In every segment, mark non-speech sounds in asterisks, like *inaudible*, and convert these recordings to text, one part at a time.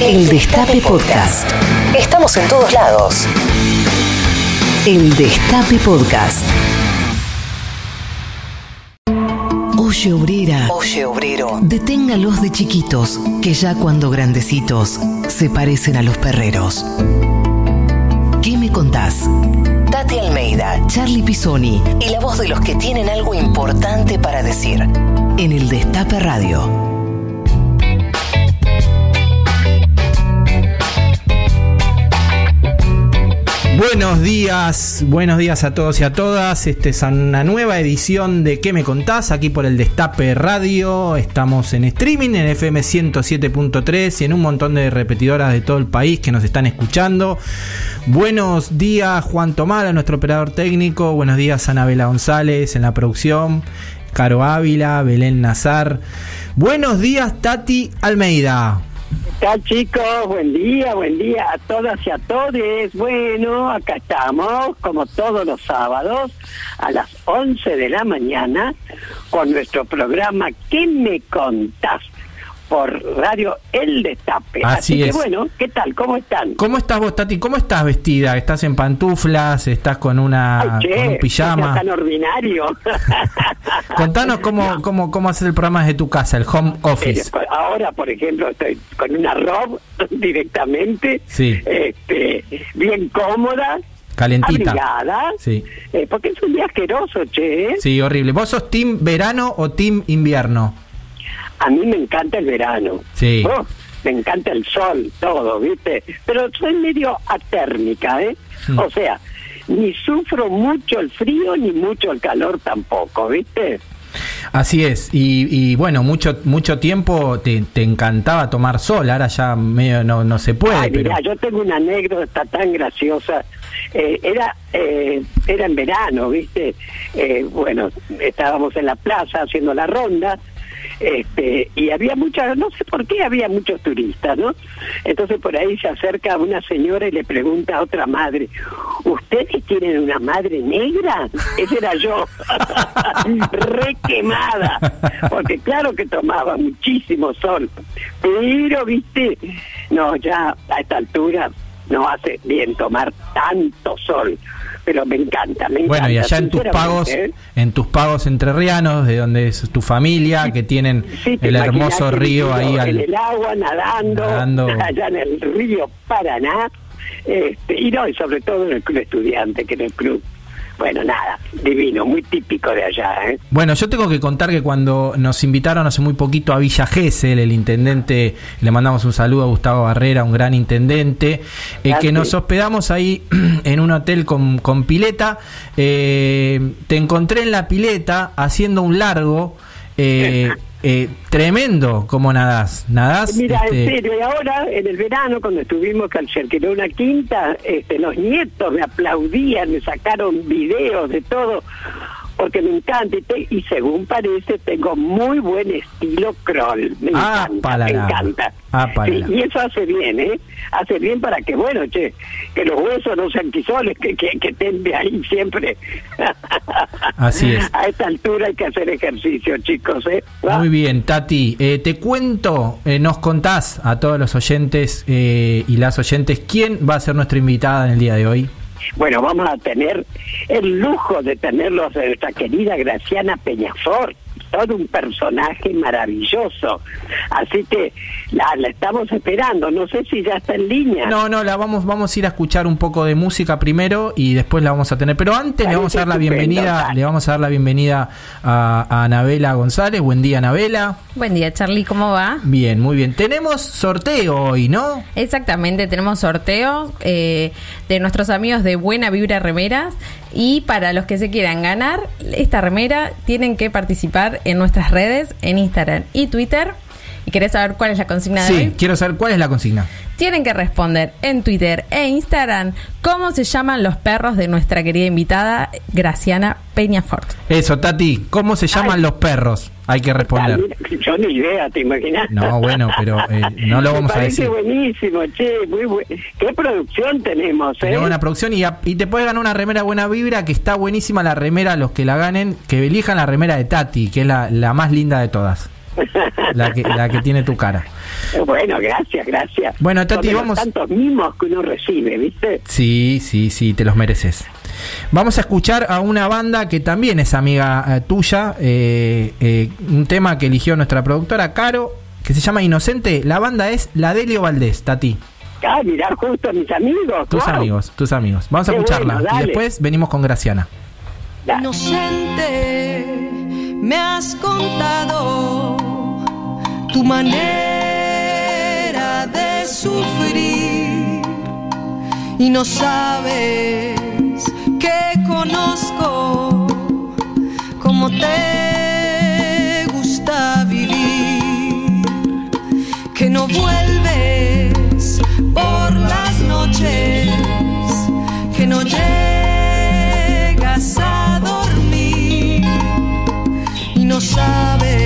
El Destape Podcast. Estamos en todos lados. El Destape Podcast. Oye obrera, oye obrero, deténgalos de chiquitos, que ya cuando grandecitos se parecen a los perreros. ¿Qué me contás? Tati Almeida, Charlie Pisoni y la voz de los que tienen algo importante para decir. En el Destape Radio. Buenos días, buenos días a todos y a todas. Esta es una nueva edición de ¿Qué me contás? Aquí por el Destape Radio. Estamos en streaming en FM 107.3 y en un montón de repetidoras de todo el país que nos están escuchando. Buenos días, Juan Tomala, nuestro operador técnico. Buenos días, Anabela González en la producción. Caro Ávila, Belén Nazar. Buenos días, Tati Almeida. ¿Qué tal chicos? Buen día, buen día a todas y a todos. Bueno, acá estamos, como todos los sábados, a las 11 de la mañana, con nuestro programa ¿Qué me contás? Por Radio El Destape. Así, que es. bueno, ¿qué tal? ¿Cómo están? ¿Cómo estás vos, Tati? ¿Cómo estás vestida? ¿Estás en pantuflas? ¿Estás con una Ay, che, con un no pijama? tan ordinario. *laughs* Contanos cómo, cómo, cómo haces el programa desde tu casa, el home Eh, office. Ahora, por ejemplo, estoy con una robe *laughs* directamente, Sí. este, bien cómoda, Calentita. abrigada, Sí. eh, porque es un día asqueroso, che. ¿eh? Sí, horrible. ¿Vos sos team verano o team invierno? A mí me encanta el verano. Sí. Oh, me encanta el sol, todo, ¿viste? Pero soy medio atérmica, ¿eh? Mm. O sea, ni sufro mucho el frío ni mucho el calor tampoco, ¿viste? Así es. Y, y bueno, mucho mucho tiempo te, te encantaba tomar sol. Ahora ya medio no, no se puede. Ay, pero... mira, yo tengo una anécdota tan graciosa. Eh, era eh, era en verano, ¿viste? Eh, bueno, estábamos en la plaza haciendo la ronda este, y había muchas, no sé por qué había muchos turistas, ¿no? Entonces por ahí se acerca una señora y le pregunta a otra madre, ¿ustedes tienen una madre negra? Esa era yo, *laughs* re quemada, porque claro que tomaba muchísimo sol, pero, viste, no, ya a esta altura no hace bien tomar tanto sol, pero me encanta, me encanta. Bueno, y allá en tus pagos, ¿eh? en tus pagos entrerrianos, de donde es tu familia, que tienen Sí, el hermoso río ahí En al... el agua, nadando, Nadando. *laughs* allá en el río Paraná, este, y no, y sobre todo en el club estudiante, que en el club, bueno, nada, divino, muy típico de allá, ¿eh? Bueno, yo tengo que contar que cuando nos invitaron hace muy poquito a Villa Gesell, el intendente, le mandamos un saludo a Gustavo Barrera, un gran intendente, eh, que nos hospedamos ahí *clears throat* en un hotel con, con pileta. Eh, te encontré en la pileta haciendo un largo. eh, *laughs* eh, tremendo como nadás. Nadás. Mira, este, en serio, y ahora en el verano, cuando estuvimos al cerquero una quinta, este, los nietos me aplaudían, me sacaron videos de todo, porque me encanta. Y, te- y según parece, tengo muy buen estilo crawl. Me Ah, encanta, me encanta. Ah, Sí, y eso hace bien, ¿eh? Hace bien para que, bueno, che, que los huesos no sean quisoles, que, que, que estén de ahí siempre. *laughs* Así es. A esta altura hay que hacer ejercicio, chicos, ¿eh? ¿Va? Muy bien, Tati. Eh, te cuento, eh, nos contás a todos los oyentes eh, y las oyentes quién va a ser nuestra invitada en el día de hoy. Bueno, vamos a tener el lujo de tenerlos de nuestra querida Graciana Peñafort, todo un personaje maravilloso. Así que la, la estamos esperando, no sé si ya está en línea. No, no, la vamos, vamos a ir a escuchar un poco de música primero y después la vamos a tener. Pero antes le vamos a dar la bienvenida, le vamos a dar la bienvenida a, a Anabela González. Buen día, Anabela. Buen día, Charlie, ¿cómo va? Bien, muy bien. Tenemos sorteo hoy, ¿no? Exactamente, tenemos sorteo eh, de nuestros amigos de Buena Vibra Remeras y para los que se quieran ganar esta remera tienen que participar en nuestras redes, en Instagram y Twitter. ¿Y querés saber cuál es la consigna de Sí, hoy? quiero saber cuál es la consigna. Tienen que responder en Twitter e Instagram cómo se llaman los perros de nuestra querida invitada Graciana Peñafort. Eso, Tati, ¿cómo se llaman Ay. los perros? Hay que Ah, responder. mira, yo ni idea, ¿te imaginas? No, bueno, pero eh, *laughs* no lo Me vamos a parece decir. buenísimo, che, muy bu- ¿Qué producción tenemos, eh? Tenemos una producción y, a- y te puedes ganar una remera buena vibra, que está buenísima la remera, los que la ganen, que elijan la remera de Tati, que es la, la más linda de todas. la que, la que tiene tu cara. *laughs* Bueno, gracias, gracias. Bueno, Tati, vamos- tantos mimos que uno recibe, ¿viste? Sí, sí, sí, te los mereces. Vamos a escuchar a una banda que también es amiga eh, tuya, eh, eh, un tema que eligió nuestra productora Caro, que se llama Inocente. La banda es La Delio Valdés, Tati. Ah, mirar justo a mis amigos. Tus amigos, tus amigos. Vamos a Qué escucharla bueno, y después venimos con Graciana. Inocente, me has contado tu manera de sufrir y no sabes que conozco cómo te gusta vivir, que no vuelves por las noches, que no llegas a dormir y no sabes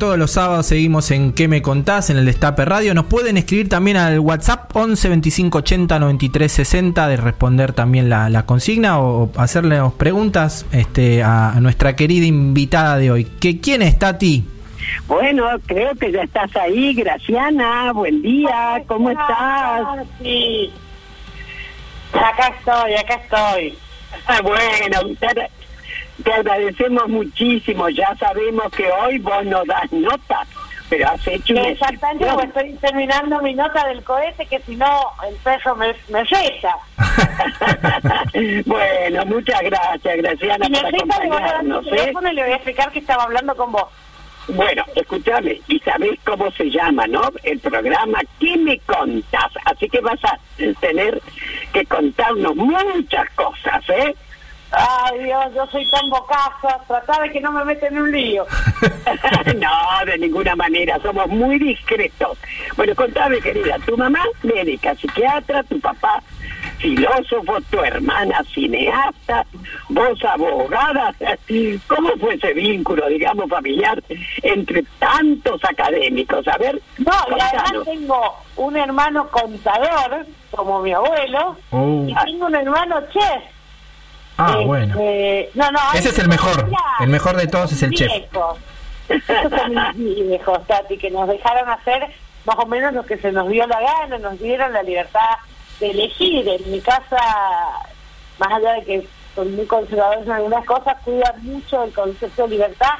todos los sábados, seguimos en ¿Qué me contás? en el Destape Radio. Nos pueden escribir también al WhatsApp 11 25 80 93 60 de responder también la, la consigna o hacerle preguntas este, a, nuestra querida invitada de hoy. ¿Que, ¿Quién es Tati? Bueno, creo que ya estás ahí, Graciana. Buen día, ¿cómo estás? Sí. Acá estoy, acá estoy. Ah, bueno, te, agra- te agradecemos muchísimo. Ya sabemos que hoy vos no das nota, pero has hecho una Exactamente, porque excepción. estoy terminando mi nota del cohete, que si no, el perro me, me reta. *laughs* bueno, muchas gracias, Graciana, Y por reta de volver a acompañarnos. mi ¿eh? y le voy a explicar que estaba hablando con vos. Bueno, escúchame, y sabés cómo se llama, ¿no? El programa ¿Qué me contás? Así que vas a tener que contarnos muchas cosas, ¿eh? Ay, Dios, yo soy tan bocaza. Tratá de que no me meten en un lío. *laughs* no, de ninguna manera, somos muy discretos. Bueno, contame, querida, tu mamá médica, psiquiatra, tu papá filósofo, tu hermana cineasta, vos abogada. ¿Cómo fue ese vínculo, digamos, familiar entre tantos académicos? A ver, No, y además tengo un hermano contador, como mi abuelo, Oh. y tengo un hermano chef. Ah, Este, bueno. No, no, Ese es el mejor. El mejor de todos es el chef. Esos son mis viejos, Tati, que nos dejaron hacer más o menos lo que se nos dio la gana, nos dieron la libertad de elegir. En mi casa, más allá de que son muy conservadores en algunas cosas, cuidan mucho el concepto de libertad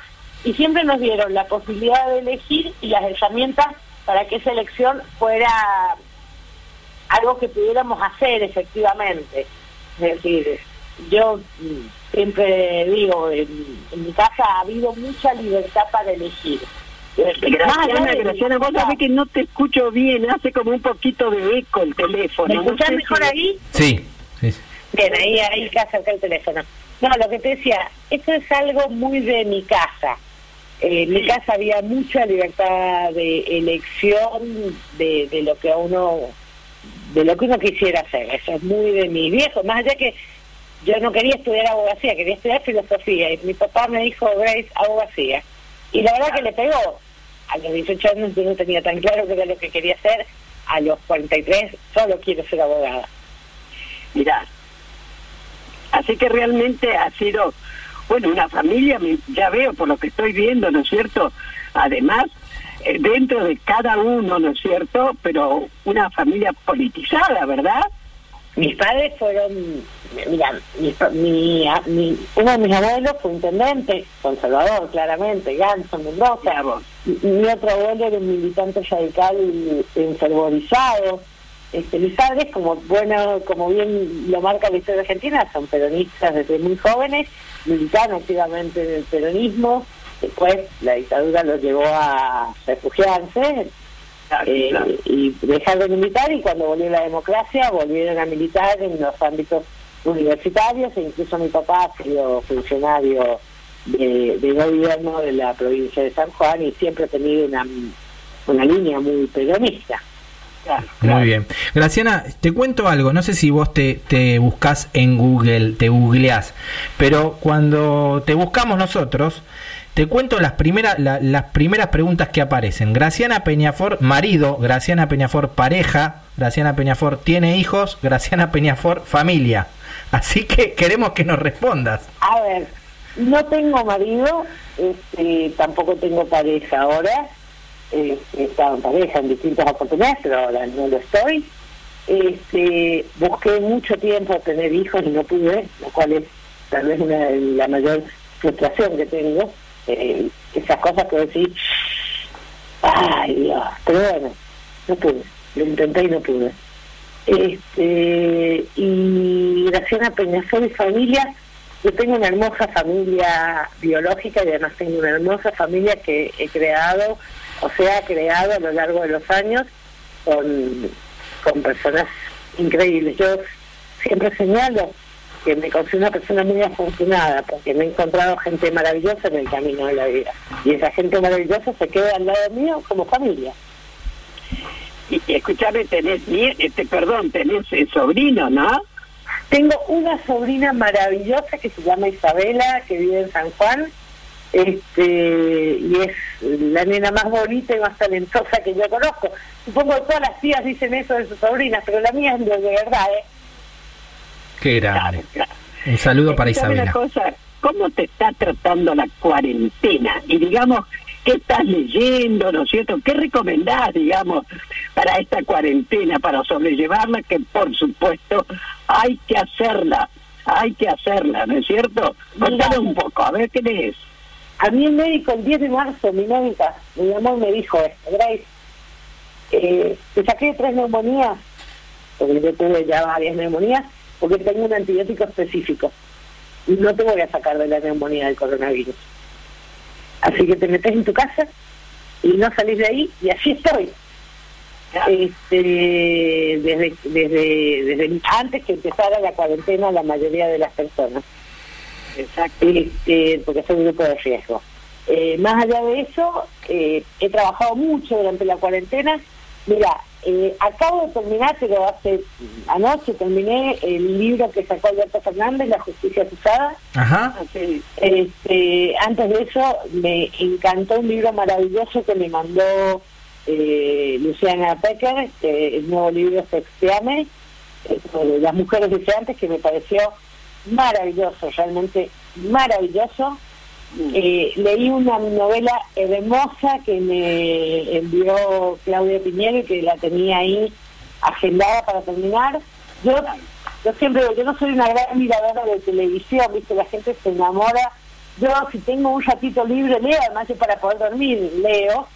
y siempre nos dieron la posibilidad de elegir y las herramientas para que esa elección fuera algo que pudiéramos hacer efectivamente. Es decir, yo siempre digo, en, en mi casa ha habido mucha libertad para elegir. Más allá Graciana, de Graciana, vos sabés que no te escucho bien, hace como un poquito de eco el teléfono. ¿Me no escuchás sé mejor si- ahí? Sí. Bien, ahí, ahí que acerca el teléfono. No, lo que te decía, esto es algo muy de mi casa. Eh, en mi casa había mucha libertad de elección de, de lo que a uno de lo que uno quisiera hacer. Eso es muy de mis viejos. Más allá que yo no quería estudiar abogacía, quería estudiar filosofía. Y mi papá me dijo, Grace, abogacía. Y la verdad que le pegó. A los 18 años yo no tenía tan claro qué era lo que quería hacer. A los 43 solo quiero ser abogada. Mirá. Así que realmente ha sido, bueno, una familia, ya veo por lo que estoy viendo, ¿no es cierto? Además, eh, dentro de cada uno, ¿no es cierto? Pero una familia politizada, ¿verdad? Mis padres fueron, mira, mi, mi, a- mi- uno de mis abuelos fue intendente, conservador, claramente, Ganso, Mendoza. Mi otro abuelo era un militante radical enfervorizado. Este, mis padres, como bueno, como bien lo marca la historia argentina, son peronistas desde muy jóvenes, militan activamente en el peronismo. Después la dictadura los llevó a refugiarse, Claro, eh, claro. y dejar de militar y cuando volvió la democracia volvieron a militar en los ámbitos universitarios e incluso mi papá ha sido funcionario de, de gobierno de la provincia de San Juan y siempre ha tenido una, una línea muy peronista. Claro, claro. Muy bien. Graciana, te cuento algo. No sé si vos te, te buscas en Google, te googleás, pero cuando te buscamos nosotros, te cuento las primeras, la- las primeras preguntas que aparecen. Graciana Peñafor, marido. Graciana Peñafor, pareja. Graciana Peñafor, tiene hijos. Graciana Peñafor, familia. Así que queremos que nos respondas. A ver, no tengo marido, este, tampoco tengo pareja ahora. Estado en pareja en distintas oportunidades, pero ahora no lo estoy. Este, busqué mucho tiempo tener hijos y no pude, lo cual es tal vez una, la mayor frustración que tengo. Eh, esas cosas que decís, ay Dios, pero bueno, no pude, lo intenté y no pude. Este, y Graciana Peñafol y familia, yo tengo una hermosa familia biológica y además tengo una hermosa familia que he creado, o sea, ha creado a lo largo de los años con, con personas increíbles. Yo siempre señalo que me considero una persona muy afortunada porque me he encontrado gente maravillosa en el camino de la vida y esa gente maravillosa se queda al lado mío como familia. y, y escúchame, tenés, este, perdón, tenés eh, sobrino, ¿no? Tengo una sobrina maravillosa que se llama Isabela, que vive en San Juan, este, y es la nena más bonita y más talentosa que yo conozco. Supongo que todas las tías dicen eso de sus sobrinas, pero la mía es de, de verdad, ¿eh? Qué grande. claro. Un saludo para Isabela. una cosa, ¿cómo te está tratando la cuarentena? Y digamos, ¿qué estás leyendo, no es cierto? ¿Qué recomendás, digamos, para esta cuarentena, para sobrellevarla? Que por supuesto hay que hacerla, hay que hacerla, ¿no es cierto? Contame un poco, a ver qué lees. A mí el médico el 10 de marzo, mi médica, me llamó y me dijo esto, Grace, eh, te saqué tres neumonías, porque yo tuve ya varias neumonías, porque tengo un antibiótico específico. Y no te voy a sacar de la neumonía del coronavirus. Así que te metes en tu casa y no salís de ahí, y así estoy. Este, desde, desde, desde antes que empezara la cuarentena la mayoría de las personas Exacto. este, porque soy un grupo de riesgo. Eh, más allá de eso, eh, he trabajado mucho durante la cuarentena. Mira, eh, acabo de terminar, pero hace anoche terminé el libro que sacó Alberto Fernández, La Justicia Acusada. Ajá. Este, antes de eso, me encantó un libro maravilloso que me mandó eh, Luciana Pecker, este, el nuevo libro Sexteame, sobre las mujeres deseantes, que me pareció maravilloso, realmente maravilloso. Eh, leí una novela hermosa que me envió Claudia Piñero que la tenía ahí agendada para terminar. Yo, yo siempre digo, yo no soy una gran miradora de televisión, viste, la gente se enamora. Yo si tengo un ratito libre leo, además yo para poder dormir leo.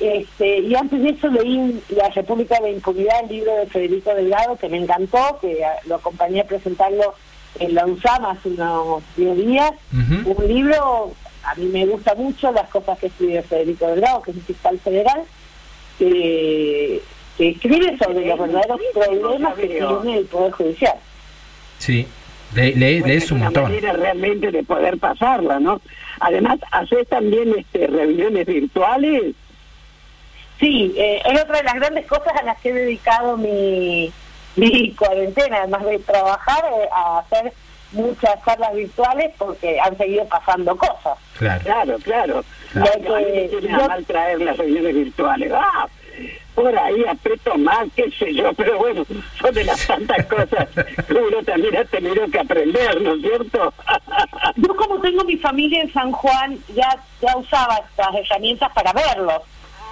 Este, y antes de eso leí La República de la Impunidad, el libro de Federico Delgado, que me encantó, que lo acompañé a presentarlo en la USAM hace unos 10 días. Un libro, a mí me gusta mucho las cosas que escribe Federico Delgado, que es un fiscal federal, que, que escribe sobre los verdaderos problemas que tiene el Poder Judicial. Sí. Le, le- Bueno, lees es un una montón. manera realmente de poder pasarla, ¿no? Además, haces también este, reuniones virtuales. Sí, eh, es otra de las grandes cosas a las que he dedicado mi, mi cuarentena, además de trabajar, eh, a hacer muchas charlas virtuales porque han seguido pasando cosas. Claro. Claro, claro. Claro. A mí me Yo- mal traer las reuniones virtuales. Ah, por ahí aprieto más, qué sé yo, *laughs* pero bueno, son de las tantas cosas que uno también ha tenido que aprender, ¿no es cierto? *laughs* Yo como tengo mi familia en San Juan, ya, ya usaba estas herramientas para verlos.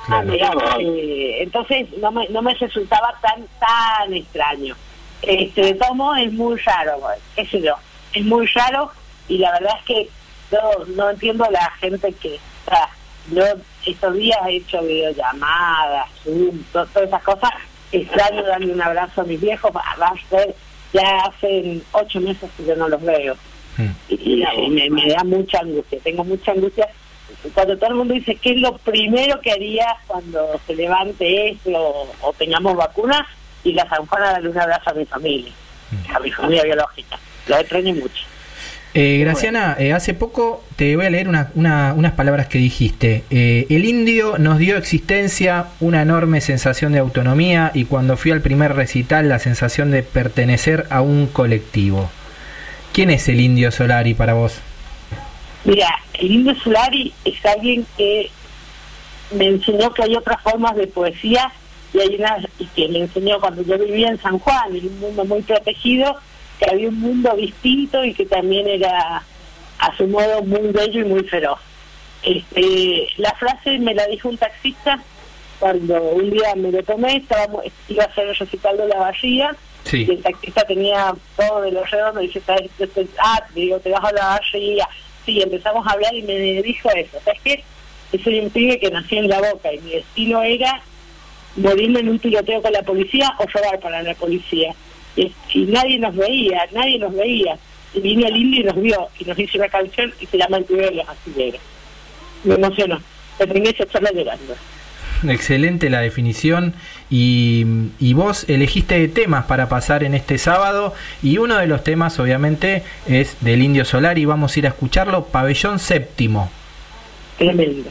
Claro. digamos, eh, entonces no me, no me resultaba tan tan extraño. Este, de modos es muy raro, qué sé yo, es muy raro y la verdad es que yo no entiendo a la gente que, o sea, yo estos días he hecho videollamadas, Zoom, to- todas esas cosas, extraño darle un abrazo a mis viejos, va va a ser, ya hace ocho meses que yo no los veo Mm. y, y me, me da mucha angustia, tengo mucha angustia cuando todo el mundo dice qué es lo primero que harías cuando se levante esto o, tengamos vacunas y la San Juan a darle un abrazo a mi familia, a mi familia biológica, lo extraño mucho. Eh, Graciana, eh, hace poco te voy a leer una- una- unas palabras que dijiste. Eh, el indio nos dio existencia, una enorme sensación de autonomía y cuando fui al primer recital la sensación de pertenecer a un colectivo. ¿Quién es el indio Solari para vos? Mira, el Indio Solari es alguien que me enseñó que hay otras formas de poesía y hay unas y que me enseñó cuando yo vivía en San Juan, en un mundo muy protegido, que había un mundo distinto y que también era a su modo muy bello y muy feroz. Este, la frase me la dijo un taxista cuando un día me lo tomé, estábamos, iba a hacer el recital de la barría Sí. y el taxista tenía todo de los redondos y dice, ah, te digo, te vas a la barría. Sí, empezamos a hablar y me dijo eso. ¿Sabes qué? Yo soy un pibe que nací en la boca y mi destino era morirme en un tiroteo con la policía o robar para la policía. Y, y nadie nos veía, nadie nos veía. Y vino el indio y nos vio y nos hizo una canción y se llama El pibe de los asileros. Me emocionó. Terminé esa charla llorando. Excelente la definición y, y vos elegiste temas para pasar en este sábado y uno de los temas obviamente es del Indio Solari, vamos a ir a escucharlo, Pabellón Séptimo. Tremendo.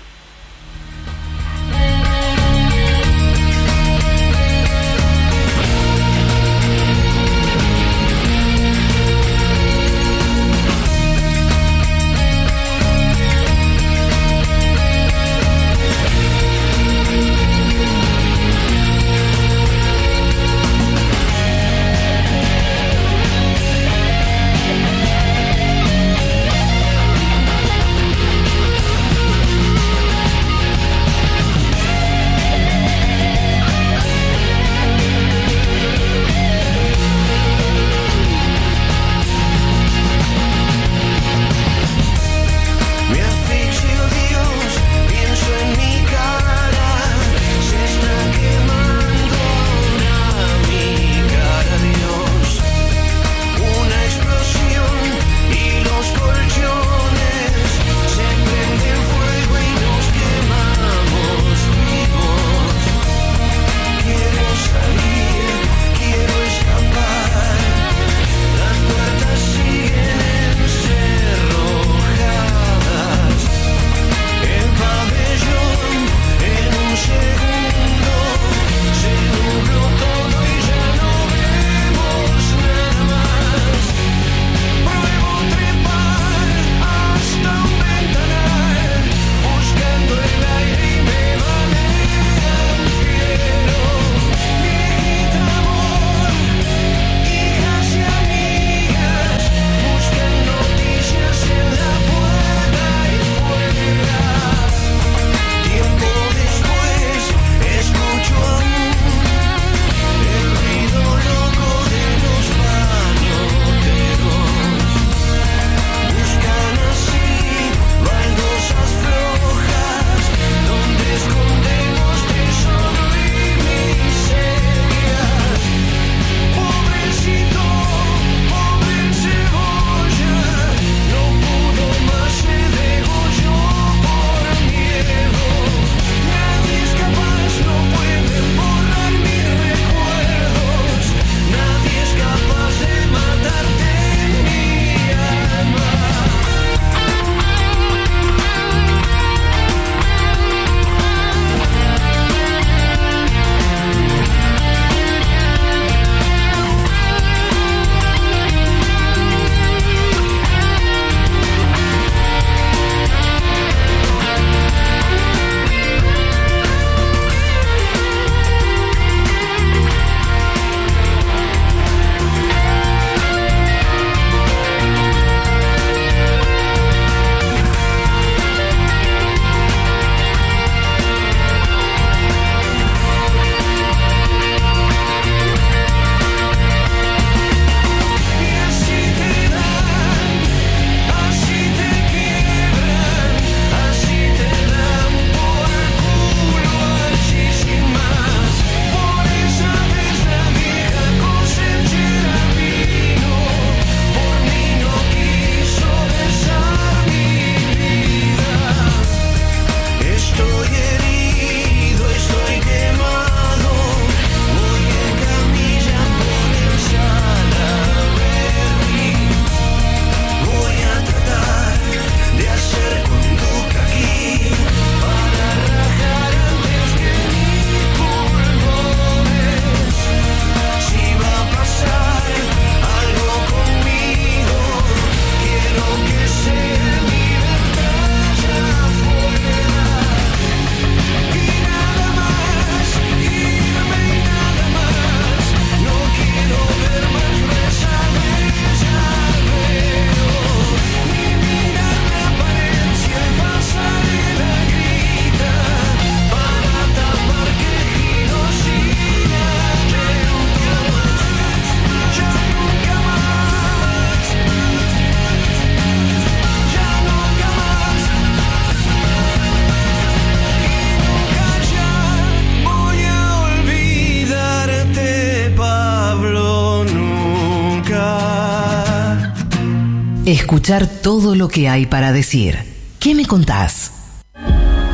Escuchar todo lo que hay para decir. ¿Qué me contás?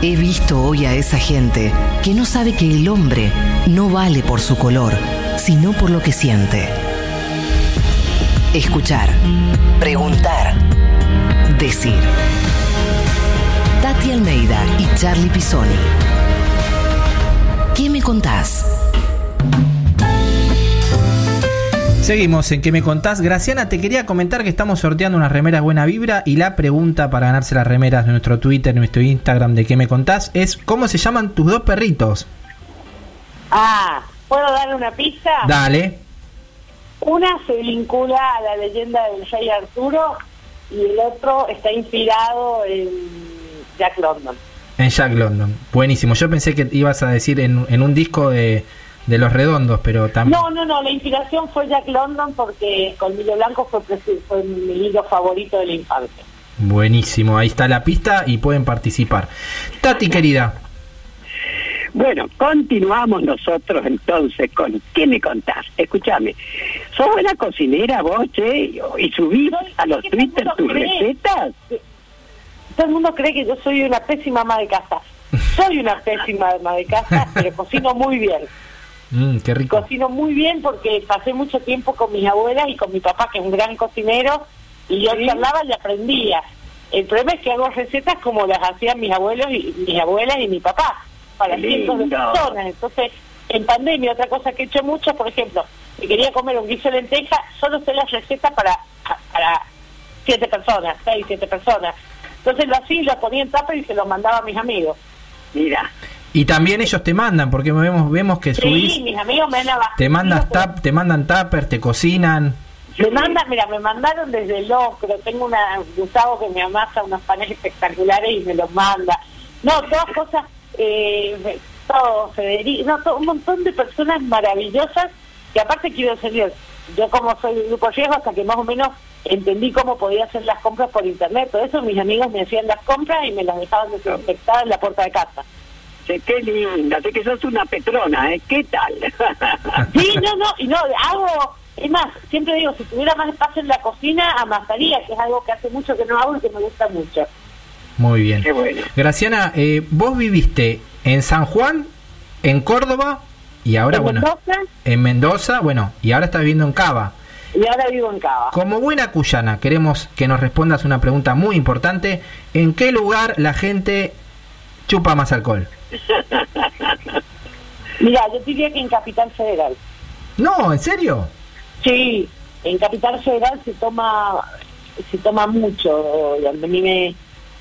He visto hoy a esa gente que no sabe que el hombre no vale por su color, sino por lo que siente. Escuchar, preguntar, decir. Tati Almeida y Charlie Pisoni. ¿Qué me contás? Seguimos en que me contás. Graciana, te quería comentar que estamos sorteando unas remeras buena vibra y la pregunta para ganarse las remeras de nuestro Twitter, nuestro Instagram de que me contás es ¿cómo se llaman tus dos perritos? Ah, ¿puedo darle una pista? Dale. Una se vincula a la leyenda del rey Arturo y el otro está inspirado en Jack London. En Jack London. Buenísimo. Yo pensé que ibas a decir en, en un disco de, de Los Redondos, pero también... No, no, no, la inspiración fue Jack London porque Colmillo Blanco fue, presi- fue mi libro favorito de la infancia. Buenísimo. Ahí está la pista y pueden participar. Tati, querida. Bueno, continuamos nosotros entonces con ¿qué me contás? Escúchame, ¿sos buena cocinera vos, che? ¿Y subís a los Twitter tus cree. recetas? Todo el mundo cree que yo soy una pésima ama de casa. Soy una pésima ama de casa, *laughs* pero cocino muy bien. Mm, qué rico. Cocino muy bien porque pasé mucho tiempo con mis abuelas y con mi papá, que es un gran cocinero, y yo charlaba y aprendía. El problema es que hago recetas como las hacían mis abuelos y mis abuelas y mi papá, para cientos de personas. Entonces, en pandemia, otra cosa que he hecho mucho, por ejemplo, si quería comer un guiso de lenteja, solo sé las recetas para, para siete personas, seis, siete personas. Entonces lo hacía lo ponía en tapa y se lo mandaba a mis amigos. Mira, Y también ellos te mandan, porque vemos, vemos que subís, Sí, mis amigos me han abastecido te mandas tap, te mandan tuppers, te cocinan. Me mandan, mira, me mandaron desde locro, tengo una Gustavo que me amasa unos panes espectaculares y me los manda. No, todas cosas, eh, todo, Federico, no, todo, un montón de personas maravillosas que aparte quiero decir, yo como soy de grupo riesgo hasta que más o menos entendí cómo podía hacer las compras por internet, por eso mis amigos me hacían las compras y me las dejaban desinfectadas en la puerta de casa. Qué linda, sé que sos una petrona, ¿eh? ¿Qué tal? *laughs* Sí, no, no, y no, hago, es más, siempre digo, si tuviera más espacio en la cocina, amasaría, que es algo que hace mucho que no hago y que me gusta mucho. Muy bien. Qué bueno. Graciana, eh, vos viviste en San Juan, en Córdoba y ahora, En bueno, Mendoza, en Mendoza, bueno, y ahora estás viviendo en Cava. y ahora vivo en Cava. Como buena cuyana, queremos que nos respondas una pregunta muy importante. ¿En qué lugar la gente chupa más alcohol? Mira, yo diría que en Capital Federal. No, ¿en serio? Sí, en Capital Federal se toma se toma mucho y a mí me,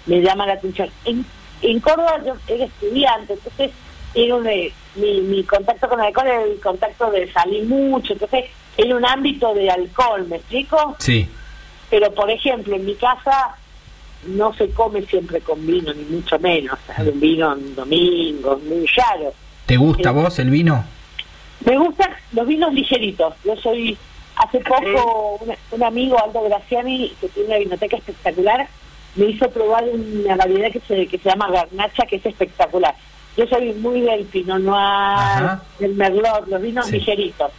me llama la atención. En, en Córdoba yo era estudiante, entonces era un, eh, mi, mi contacto con el alcohol era el contacto de salir mucho, entonces era un ámbito de alcohol, ¿me explico? Sí. Pero, por ejemplo, en mi casa no se come siempre con vino, ni mucho menos. ¿sabes? Un vino en domingo, muy raro. ¿Te gusta Sí. vos el vino? Me gustan los vinos ligeritos. Yo soy, hace poco, un, un amigo, Aldo Graciani, que tiene una vinoteca espectacular, me hizo probar una variedad que se, que se llama garnacha, que es espectacular. Yo soy muy del Pinot Noir, Ajá. del Merlot, los vinos Sí. ligeritos.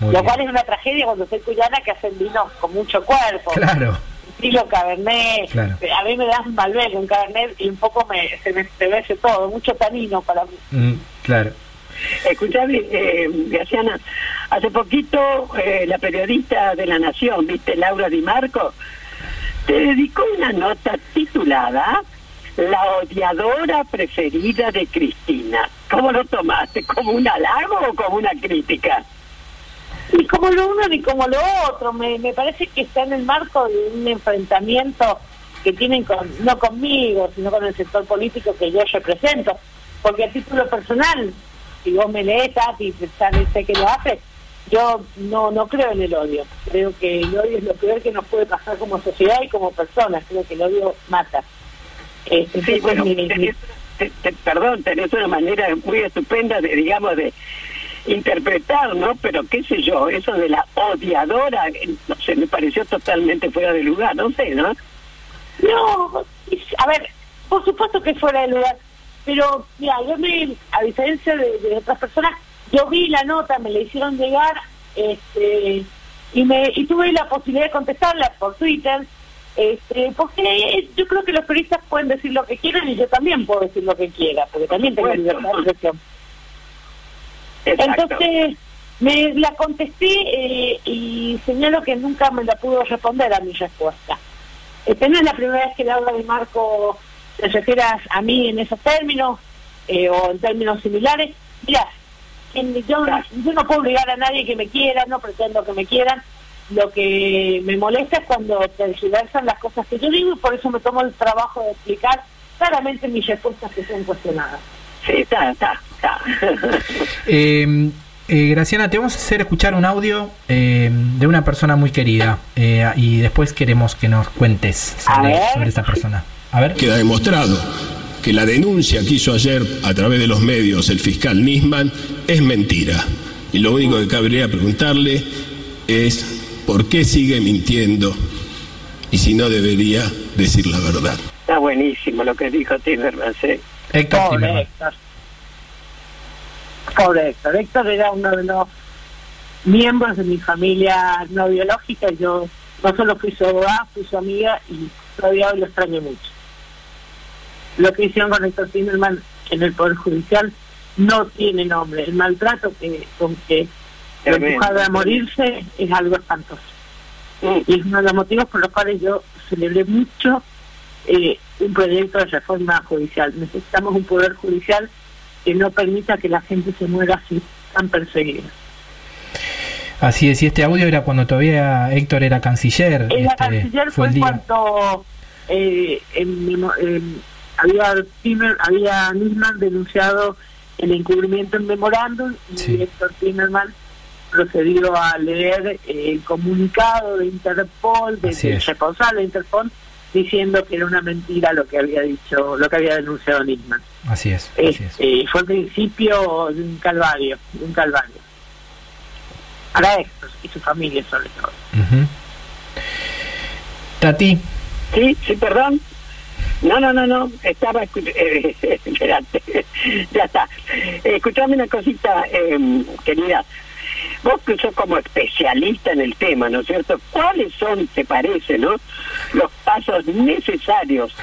Muy lo bien. cual es una tragedia cuando soy cuyana que hacen vinos con mucho cuerpo. Claro. Estilo Cabernet. Claro. A mí me das un Malbec, un Cabernet y un poco me, se me estremece todo, mucho tanino para mí. Mm, claro. Escuchame, eh, Graciana, hace poquito eh, la periodista de La Nación, viste, Laura Di Marco, te dedicó una nota titulada La odiadora preferida de Cristina. ¿Cómo lo tomaste? ¿Como un halago o como una crítica? Ni como lo uno ni como lo otro, me, me parece que está en el marco de un enfrentamiento que tienen con, no conmigo, sino con el sector político que yo represento. Porque a título personal, si vos me lees, y sé que lo haces, yo no no creo en el odio. Creo que el odio es lo peor que nos puede pasar como sociedad y como personas. Creo que el odio mata. Este, Sí, bueno, mi- te- te- perdón, tenés una manera muy estupenda de, digamos, de interpretar, ¿no? Pero qué sé yo, eso de la odiadora, no sé, me pareció totalmente fuera de lugar, no sé, ¿no? No, a ver, por supuesto que fuera de lugar, pero mira, yo me, a diferencia de, de otras personas, yo vi la nota, me la hicieron llegar, este, y me y tuve la posibilidad de contestarla por Twitter, Este, porque yo creo que los periodistas pueden decir lo que quieran y yo también puedo decir lo que quiera, porque también tengo Bueno. libertad de expresión. Entonces, me la contesté eh, y señalo que nunca me la pudo responder a mi respuesta. Este no es la primera vez que Laura de Marco se refiere a, mí en esos términos eh, o en términos similares. Mira, yo no puedo obligar a nadie que me quiera, no pretendo que me quieran. Lo que me molesta es cuando tergiversan las cosas que yo digo y por eso me tomo el trabajo de explicar claramente mis respuestas que son cuestionadas. Sí, está, está, está. *laughs* Eh, eh, Graciana, te vamos a hacer escuchar un audio eh, de una persona muy querida eh, y después queremos que nos cuentes sobre, sobre esa persona. A ver. Queda demostrado que la denuncia que hizo ayer a través de los medios el fiscal Nisman es mentira. Y lo único que cabría preguntarle es por qué sigue mintiendo y si no debería decir la verdad. Está buenísimo lo que dijo Timmermans. ¿eh? Héctor Pobre Timerman. Héctor. Pobre Héctor. Héctor era uno de los miembros de mi familia no biológica. Yo no solo fui su abogada, fui su amiga y todavía hoy lo extraño mucho. Lo que hicieron con Héctor Timerman en el Poder Judicial no tiene nombre. El maltrato que con que lo empujaron a morirse es algo espantoso. Mm. Y es uno de los motivos por los cuales yo celebré mucho eh, un proyecto de reforma judicial. Necesitamos un poder judicial que no permita que la gente se muera así, tan perseguida. Así es, y este audio era cuando todavía Héctor era canciller. En la este, canciller fue fue el día. cuando eh, en en- había Timmer, había Nisman denunciado el encubrimiento en memorándum y Sí. Héctor Timerman procedió a leer el comunicado de Interpol, de- del es. responsable de Interpol, diciendo que era una mentira lo que había dicho, lo que había denunciado Nisman. Así es, así es. Este, fue el principio de un calvario, de un calvario. Para Héctor y su familia sobre todo. Ujú. Tati, Sí, sí, perdón. No, no, no, no. Estaba. *laughs* Eh, *laughs* ya está. Eh, escuchame una cosita, eh, querida. Vos que sos como especialista en el tema, ¿no es cierto? ¿Cuáles son, te parece, no? Los pasos necesarios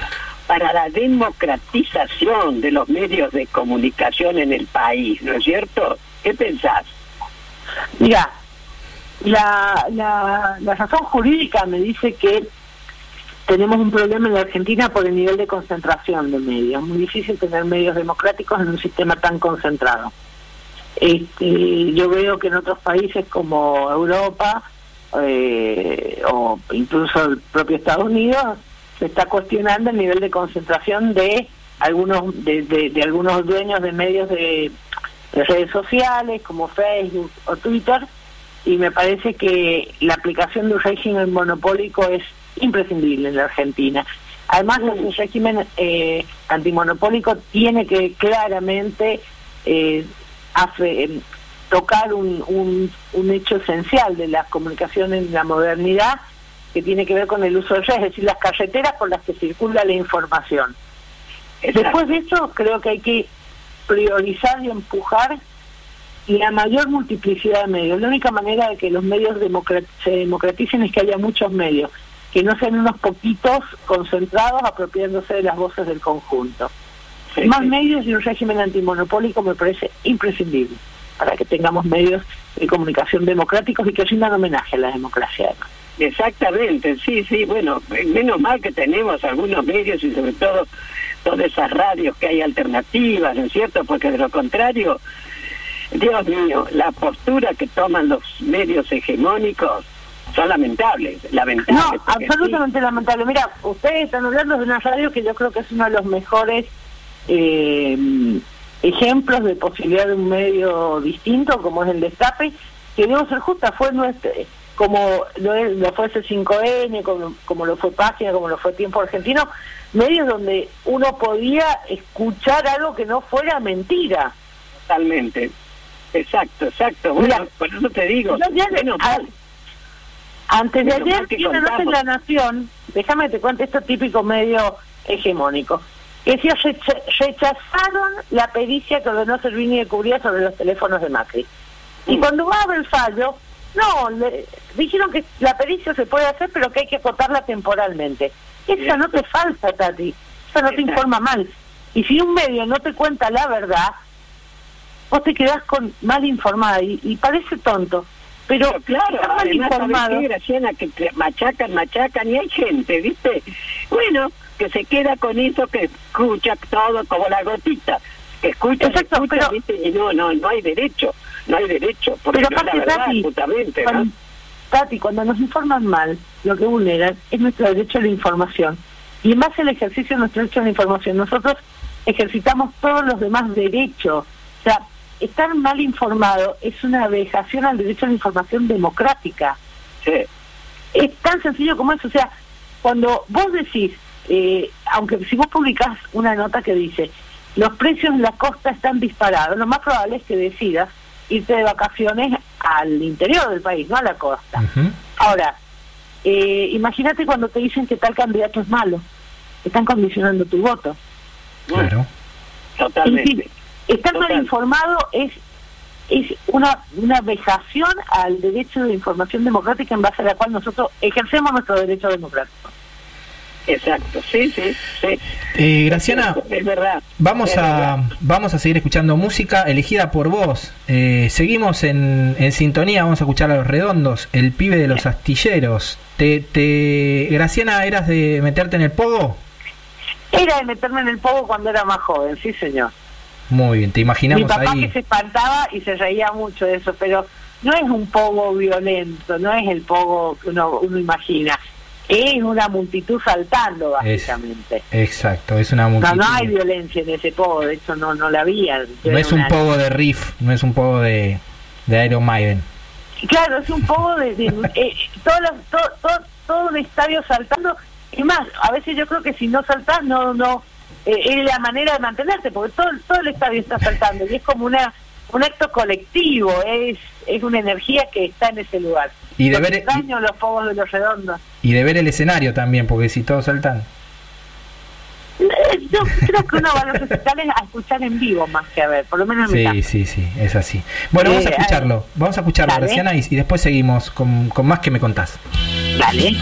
para la democratización de los medios de comunicación en el país, ¿no es cierto? ¿Qué pensás? Mira, la, la, la razón jurídica me dice que tenemos un problema en la Argentina por el nivel de concentración de medios. Muy difícil tener medios democráticos en un sistema tan concentrado. Este, yo veo que en otros países como Europa eh, o incluso el propio Estados Unidos se está cuestionando el nivel de concentración de algunos de, algunos dueños de medios de, de redes sociales como Facebook o Twitter y me parece que la aplicación de un régimen monopólico es imprescindible en la Argentina. Además, el régimen eh, antimonopólico tiene que claramente eh, hace- em, tocar un, un, un hecho esencial de la comunicación en la modernidad que tiene que ver con el uso de redes, es decir, las carreteras por las que circula la información. Después de eso, creo que hay que priorizar y empujar la mayor multiplicidad de medios. La única manera de que los medios democrat- se democraticen es que haya muchos medios, que no sean unos poquitos concentrados apropiándose de las voces del conjunto. Sí, Más sí. medios y un régimen antimonopólico me parece imprescindible para que tengamos medios de comunicación democráticos y que rindan homenaje a la democracia. además. Exactamente, sí, sí, bueno, menos mal que tenemos algunos medios y sobre todo todas esas radios que hay alternativas, ¿no es cierto? Porque de lo contrario, Dios mío, la postura que toman los medios hegemónicos son lamentables, lamentables. No, absolutamente lamentable. Mira, ustedes están hablando de una radio que yo creo que es uno de los mejores eh, ejemplos de posibilidad de un medio distinto, como es el Destape, que debo ser justa, fue nuestro, como lo, es- lo fue C5N, como, como lo fue Página, como lo fue Tiempo Argentino, medios donde uno podía escuchar algo que no fuera mentira. Totalmente. Exacto, exacto. Bueno, Mira, por eso te digo, ayer- mal. Antes de ayer, nota en. La Nación, déjame que te cuente esto típico medio hegemónico, que recha- rechazaron la pericia que ordenó Servini de Cubría sobre los teléfonos de Macri. Y Mm. cuando va a el fallo, no, le, dijeron que la pericia se puede hacer, pero que hay que acotarla temporalmente. Esa no te falta, Tati. Esa no te informa mal. Y si un medio no te cuenta la verdad, vos te quedás con mal informada y, y parece tonto. Pero Pero claro, mal además, ¿sabes informado. qué, Graciela? Que machacan, machacan y hay gente, ¿viste? Bueno, que se queda con eso, que escucha todo como la gotita. Que escucha, Exacto, escucha, pero- ¿viste? Y no, no, no hay derecho, no hay derecho. Porque Pero no es la aparte, verdad, Tati, justamente, ¿no? cuando, Tati, cuando nos informan mal, lo que vulneran es nuestro derecho a la información. Y en base al ejercicio de nuestro derecho a la información, nosotros ejercitamos todos los demás derechos. O sea, estar mal informado es una vejación al derecho a la información democrática. Sí. Es tan sencillo como eso. O sea, cuando vos decís, eh, aunque si vos publicás una nota que dice, los precios en la costa están disparados, lo más probable es que decidas irte de vacaciones al interior del país, no a la costa. Ahora, eh, imagínate cuando te dicen que tal candidato es malo, están condicionando tu voto. Claro. Totalmente. Estar mal informado es es una una vejación al derecho de información democrática en base a la cual nosotros ejercemos nuestro derecho democrático. Exacto, sí, sí, sí. Eh, Graciana, Es verdad. Vamos es a, verdad. vamos a seguir escuchando música elegida por vos. Eh, seguimos en, en sintonía, vamos a escuchar a los redondos, el pibe de los astilleros. Te, te, Graciana, ¿eras de meterte en el pogo? Era de meterme en el pogo cuando era más joven, sí señor. Muy bien, te Mi imaginamos papá ahí. que se espantaba y se reía mucho de eso, pero no es un pogo violento, no es el pogo que uno, uno imagina. Es una multitud saltando, Es- básicamente. exacto, es una multitud. no hay violencia en ese pogo, de hecho no, no la había. No es un pogo de riff, no es un pogo de, de Iron Maiden. Claro, es un poco de, de- *laughs* eh, todo, lo- todo, todo, todo un estadio saltando. Y más, a veces yo creo que si no saltás, no, no, eh, es la manera de mantenerte, porque todo, todo el estadio está saltando y es como una un acto colectivo, es, es una energía que está en ese lugar. Y de ver- extraño los pogos de los redondos. Y de ver el escenario también, porque si todos saltan. Eh, Yo creo que uno va a los recitales a escuchar en vivo más que a ver, por lo menos en mi Sí, caso. sí, sí, es así. Bueno, vamos a Eh, escucharlo. Vamos a escucharlo. Graciana, y, y después seguimos con, con más que me contás. Dale.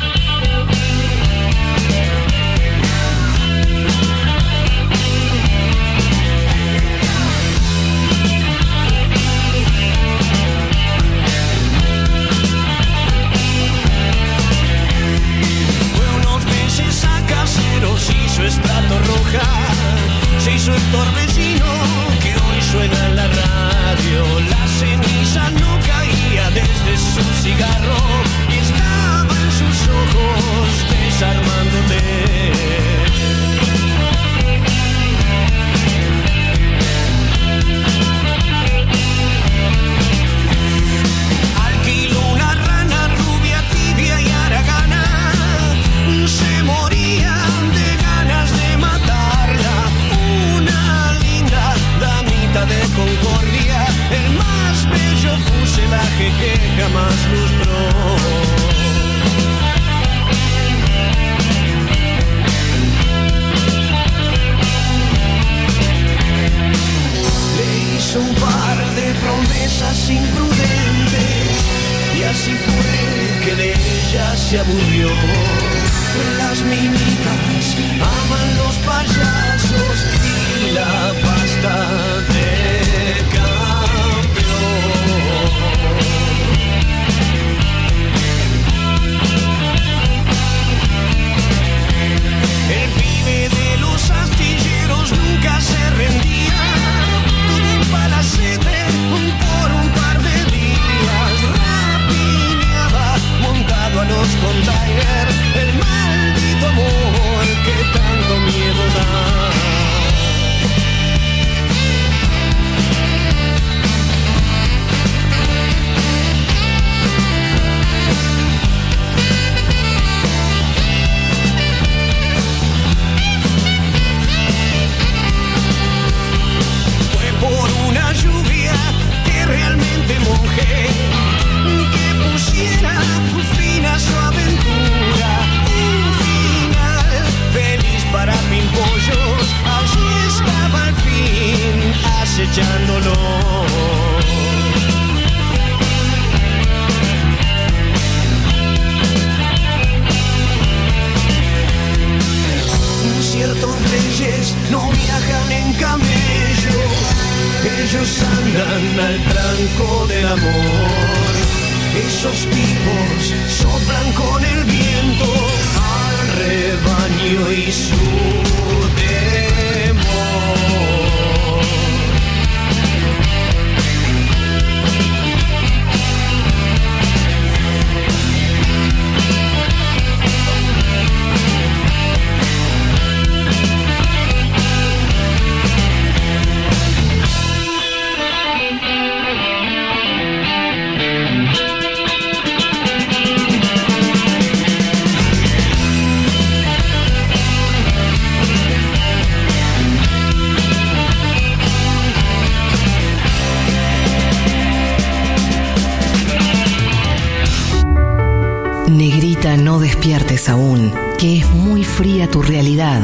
Que es muy fría tu realidad.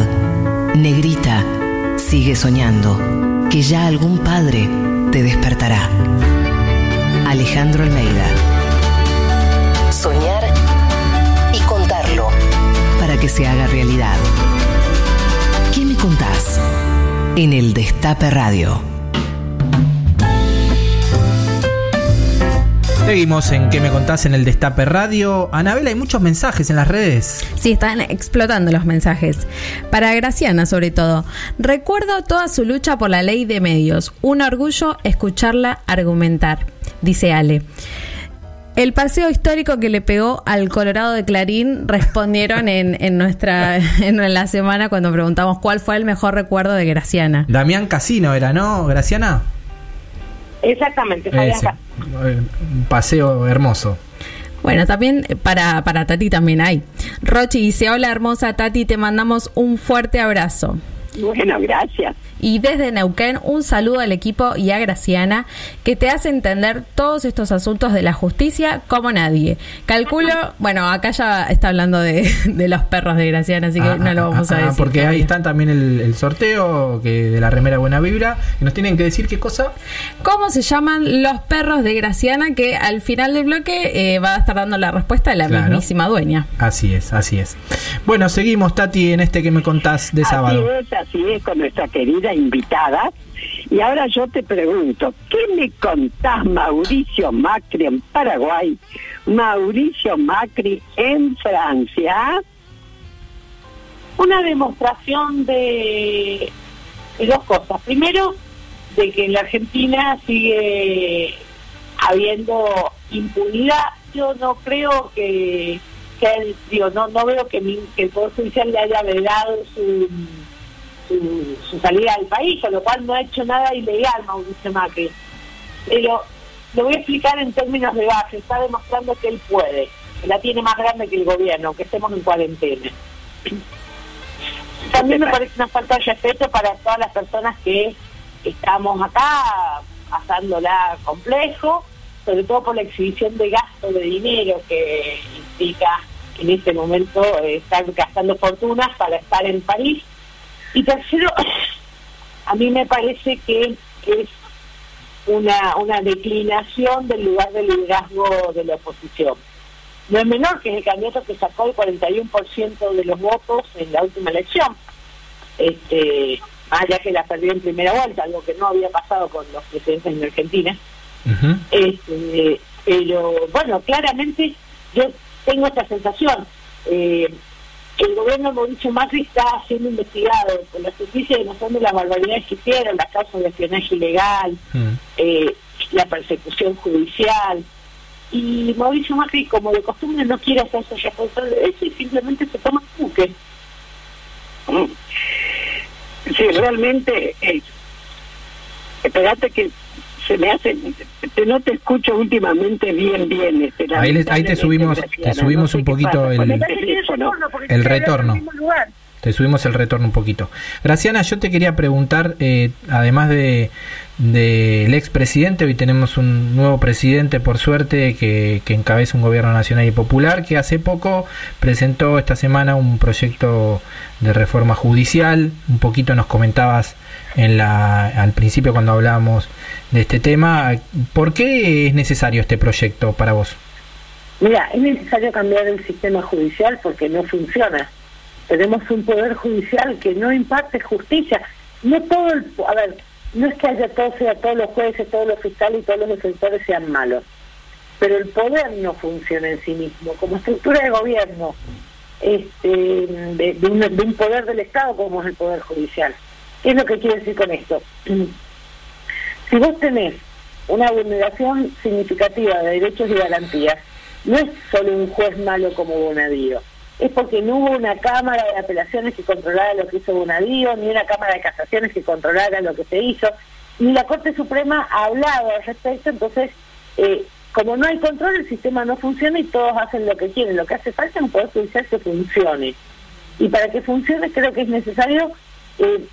Negrita, sigue soñando, que ya algún padre te despertará. Alejandro Almeida. Soñar y contarlo para que se haga realidad. ¿Qué me contás? En el Destape Radio. Seguimos en ¿Qué me contás en el Destape Radio? Anabel, hay muchos mensajes en las redes. Sí, están explotando los mensajes. Para Graciana, sobre todo. Recuerdo toda su lucha por la ley de medios. Un orgullo escucharla argumentar, dice Ale. El paseo histórico que le pegó al Colorado de Clarín respondieron en, en nuestra *laughs* en la semana cuando preguntamos cuál fue el mejor recuerdo de Graciana. Damián Casino era, ¿no, Graciana? Exactamente, Fabián Ese. Ca- Eh, Un paseo hermoso. Bueno, también para, para Tati también hay. Rochi dice, hola hermosa Tati, te mandamos un fuerte abrazo. Bueno, gracias. Y desde Neuquén, un saludo al equipo y a Graciana, que te hace entender todos estos asuntos de la justicia como nadie. Calculo, bueno, acá ya está hablando de, *laughs* de los perros de Graciana, así que Ah, no lo ah, vamos a ah, decir. Porque ahí están también el, el sorteo que de la remera Buena Vibra. Y nos tienen que decir qué cosa. ¿Cómo se llaman los perros de Graciana? Que al final del bloque eh, va a estar dando la respuesta de la Claro. mismísima dueña. Así es, así es. Bueno, seguimos, Tati, en este que me contás de sábado. Así es, así es, con nuestra querida invitada. Y ahora yo te pregunto, ¿qué me contás Mauricio Macri en Paraguay, Mauricio Macri en Francia? una demostración de, dos cosas. Primero, de que en la Argentina sigue habiendo impunidad. Yo no creo que, que digo, no, no veo que el Poder Judicial le haya vedado su, su, salida del país, con lo cual no ha hecho nada ilegal Mauricio Macri. Pero lo voy a explicar en términos de base. Está demostrando que él puede, que la tiene más grande que el gobierno, aunque estemos en cuarentena. También me parece una falta de respeto para todas las personas que estamos acá pasándola complejo, sobre todo por la exhibición de gasto de dinero que implica que en este momento eh, estar gastando fortunas para estar en París. Y tercero, a mí me parece que es una, una declinación del lugar de liderazgo de la oposición. No es menor que es el candidato que sacó el 41% de los votos en la última elección. Este, más allá que la perdió en primera vuelta, algo que no había pasado con los presidentes en Argentina. Este, pero bueno, claramente yo tengo esta sensación. Eh, el gobierno de Mauricio Macri está siendo investigado por la justicia demostrando las barbaridades que hicieron, las causas de espionaje ilegal, Mm. eh, la persecución judicial. Y Mauricio Macri, como de costumbre, no quiere hacerse responsable de eso y simplemente se toma buque. Sí, realmente, eh, espérate que se me hace, te- no te escucho últimamente bien, bien. Este, Ahí le- ahí te subimos- te subimos sé un poquito pasa el- retorno, El. Te subimos el retorno un poquito. Graciana, yo te quería preguntar, eh, además de del expresidente, hoy tenemos un nuevo presidente, por suerte, que, que encabeza un gobierno nacional y popular, que hace poco presentó esta semana un proyecto de reforma judicial. Un poquito nos comentabas en la, al principio cuando hablábamos de este tema. ¿Por qué es necesario este proyecto para vos? Mira, es necesario cambiar el sistema judicial porque no funciona. tenemos un poder judicial que no imparte justicia. No todo el, a ver, no es que haya todo, sea todos los jueces, todos los fiscales y todos los defensores sean malos, pero el poder no funciona en sí mismo. Como estructura de gobierno, este, de, de un, de un poder del Estado como es el poder judicial. ¿Qué es lo que quiere decir con esto? *clears throat* Si vos tenés una vulneración significativa de derechos y garantías, no es solo un juez malo como Bonadío, es porque no hubo una Cámara de Apelaciones que controlara lo que hizo Bonadío, ni una Cámara de Casaciones que controlara lo que se hizo, ni la Corte Suprema ha hablado al respecto, entonces, eh, como no hay control, el sistema no funciona y todos hacen lo que quieren. Lo que hace falta es un Poder Judicial que funcione. Y para que funcione creo que es necesario eh,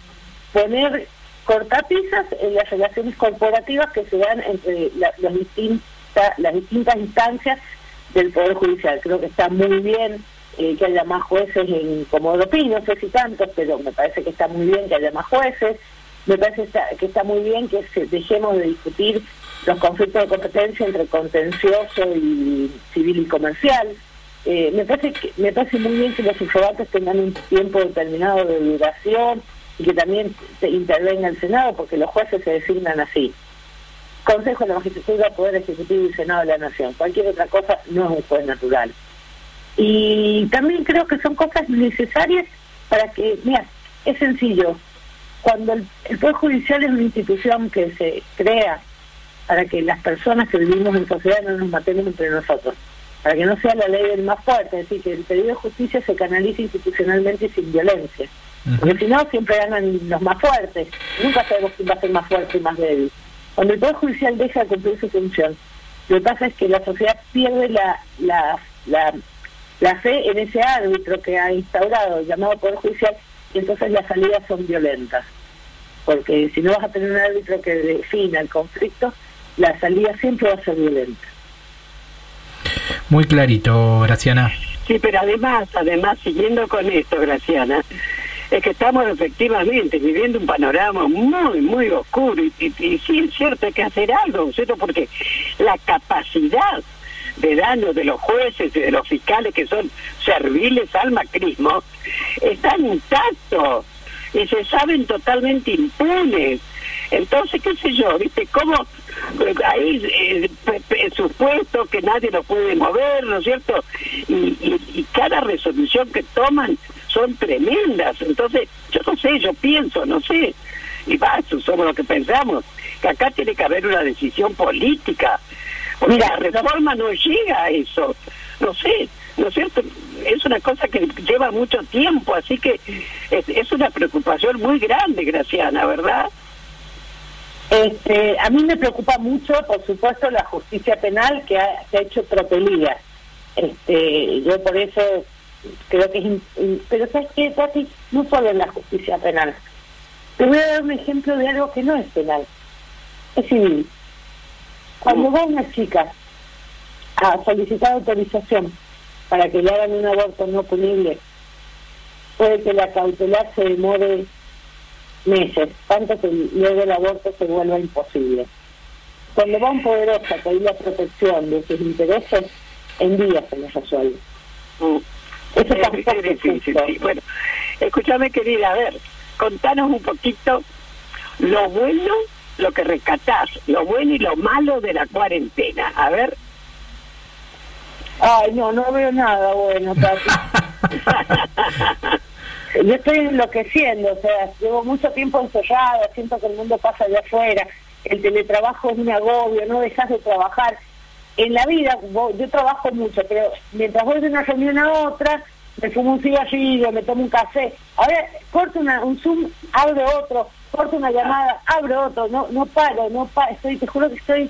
poner cortapisas en las relaciones corporativas que se dan entre la- las, distintas, las distintas instancias del Poder Judicial. Creo que está muy bien eh, que haya más jueces en Comodoro no sé si tantos, pero me parece que está muy bien que haya más jueces. Me parece que está muy bien que se- dejemos de discutir los conflictos de competencia entre contencioso y civil y comercial. Eh, me parece que, me parece muy bien que los subrogatos tengan un tiempo determinado de duración y que también se intervenga el Senado, porque los jueces se designan así. Consejo de la Magistratura, Poder Ejecutivo y Senado de la Nación. Cualquier otra cosa no es un juez natural. Y también creo que son cosas necesarias para que, mira, es sencillo. Cuando el, el Poder Judicial es una institución que se crea para que las personas que vivimos en sociedad no nos matemos entre nosotros, para que no sea la ley del más fuerte, es decir, que el pedido de justicia se canalice institucionalmente sin violencia. Porque si no, siempre ganan los más fuertes. Nunca sabemos quién va a ser más fuerte y más débil. Cuando el Poder Judicial deja de cumplir su función, lo que pasa es que la sociedad pierde la, la, la, la fe en ese árbitro que ha instaurado, llamado Poder Judicial, y entonces las salidas son violentas. Porque si no vas a tener un árbitro que defina el conflicto, la salida siempre va a ser violenta. Muy clarito, Graciana. Sí, pero además, además, siguiendo con esto, Graciana, es que estamos efectivamente viviendo un panorama muy, muy oscuro y, y- y sí es cierto, hay que hacer algo, ¿cierto? Porque la capacidad de daño de los jueces y de los fiscales que son serviles al macrismo está intacto y se saben totalmente impunes. Entonces, qué sé yo, ¿viste? ¿Cómo eh, ahí eh, pe- supuesto que nadie lo puede mover, ¿no es cierto? Y- y cada resolución que toman son tremendas. Entonces, yo no sé, yo pienso, no sé, y va, eso somos lo que pensamos, que acá tiene que haber una decisión política, porque Mira, la reforma no llega a eso, no sé, ¿no es cierto? Es una cosa que lleva mucho tiempo, así que es, es una preocupación muy grande, Graciana, ¿verdad? Este, a mí me preocupa mucho, por supuesto, la justicia penal que ha, que ha hecho tropelía. Este, yo por eso creo que es... pero ¿sabes qué, Tati? No solo en la justicia penal. Te voy a dar un ejemplo de algo que no es penal. Es civil. Cuando va una chica a solicitar autorización para que le hagan un aborto no punible, puede que la cautelar se demore meses, tanto que luego el aborto se vuelva imposible. Cuando va un poderoso a pedir la protección de sus intereses, en días se les resuelve. Eso Es- es es difícil, sí. Bueno, escúchame, querida, a ver, contanos un poquito lo bueno, lo que rescatás, lo bueno y lo malo de la cuarentena. A ver. Ay, no, no veo nada bueno. *laughs* Yo estoy enloqueciendo, o sea, llevo mucho tiempo encerrada, siento que el mundo pasa allá afuera, el teletrabajo es un agobio, no dejas de trabajar. En la vida, vos- yo trabajo mucho, pero mientras voy de una reunión a otra, me fumo un cigarrillo, me tomo un café. Ahora corto una, un Zoom, abro otro, corto una llamada, abro otro, no no paro, no paro, estoy, te juro que estoy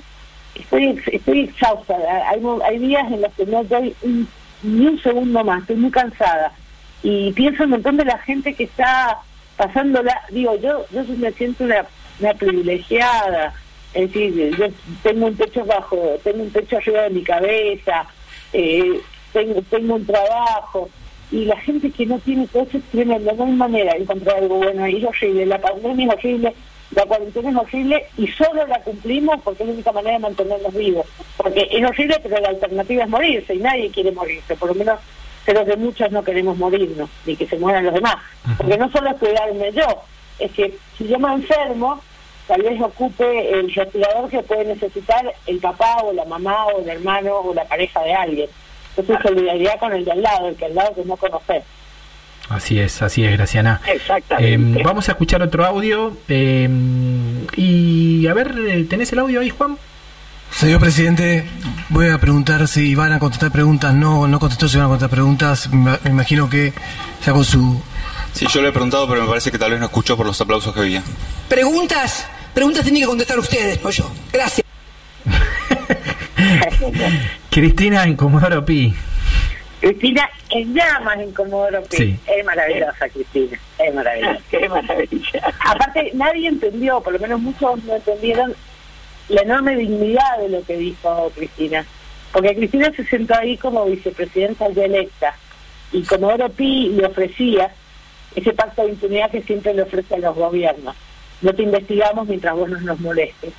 estoy estoy exhausta. Hay, hay días en los que no doy un- ni un segundo más, estoy muy cansada. Y pienso un montón de la gente que está pasándola. Digo, yo yo me siento una, una privilegiada. Es decir, yo tengo un techo bajo, tengo un techo arriba de mi cabeza, eh, tengo, tengo un trabajo. Y la gente que no tiene todo eso es tremendo, no hay manera de encontrar algo bueno ahí. Es horrible, la pandemia es horrible, la cuarentena es horrible y solo la cumplimos porque es la única manera de mantenernos vivos. Porque es horrible, pero la alternativa es morirse y nadie quiere morirse, por lo menos pero que muchos no queremos morirnos, ni que se mueran los demás. Porque no solo es cuidarme yo, es que si yo me enfermo, tal vez ocupe el respirador que puede necesitar el papá o la mamá o el hermano o la pareja de alguien. Entonces solidaridad con el de al lado, el que al lado que no conocer. Así es, así es, Graciana. Exactamente. Eh, vamos a escuchar otro audio. eh, y a ver, eh, ¿tenés el audio ahí, Juan? Señor presidente, voy a preguntar si van a contestar preguntas. No, no contestó si van a contestar preguntas. Me me imagino que ya con su... Sí, yo le he preguntado, pero me parece que tal vez no escuchó por los aplausos que había. Preguntas, preguntas tienen que contestar ustedes, no yo. Gracias. *laughs* Cristina en Comodoro Pi. Cristina en llamas en Comodoro Pi. Sí. Es maravillosa, Cristina. Es maravillosa. *laughs* Qué maravilla. Aparte, nadie entendió, por lo menos muchos no entendieron la enorme dignidad de lo que dijo Cristina. Porque Cristina se sentó ahí como vicepresidenta ya electa y Comodoro Pi le ofrecía ese pacto de impunidad que siempre le ofrece a los gobiernos. No te investigamos mientras vos no nos molestes.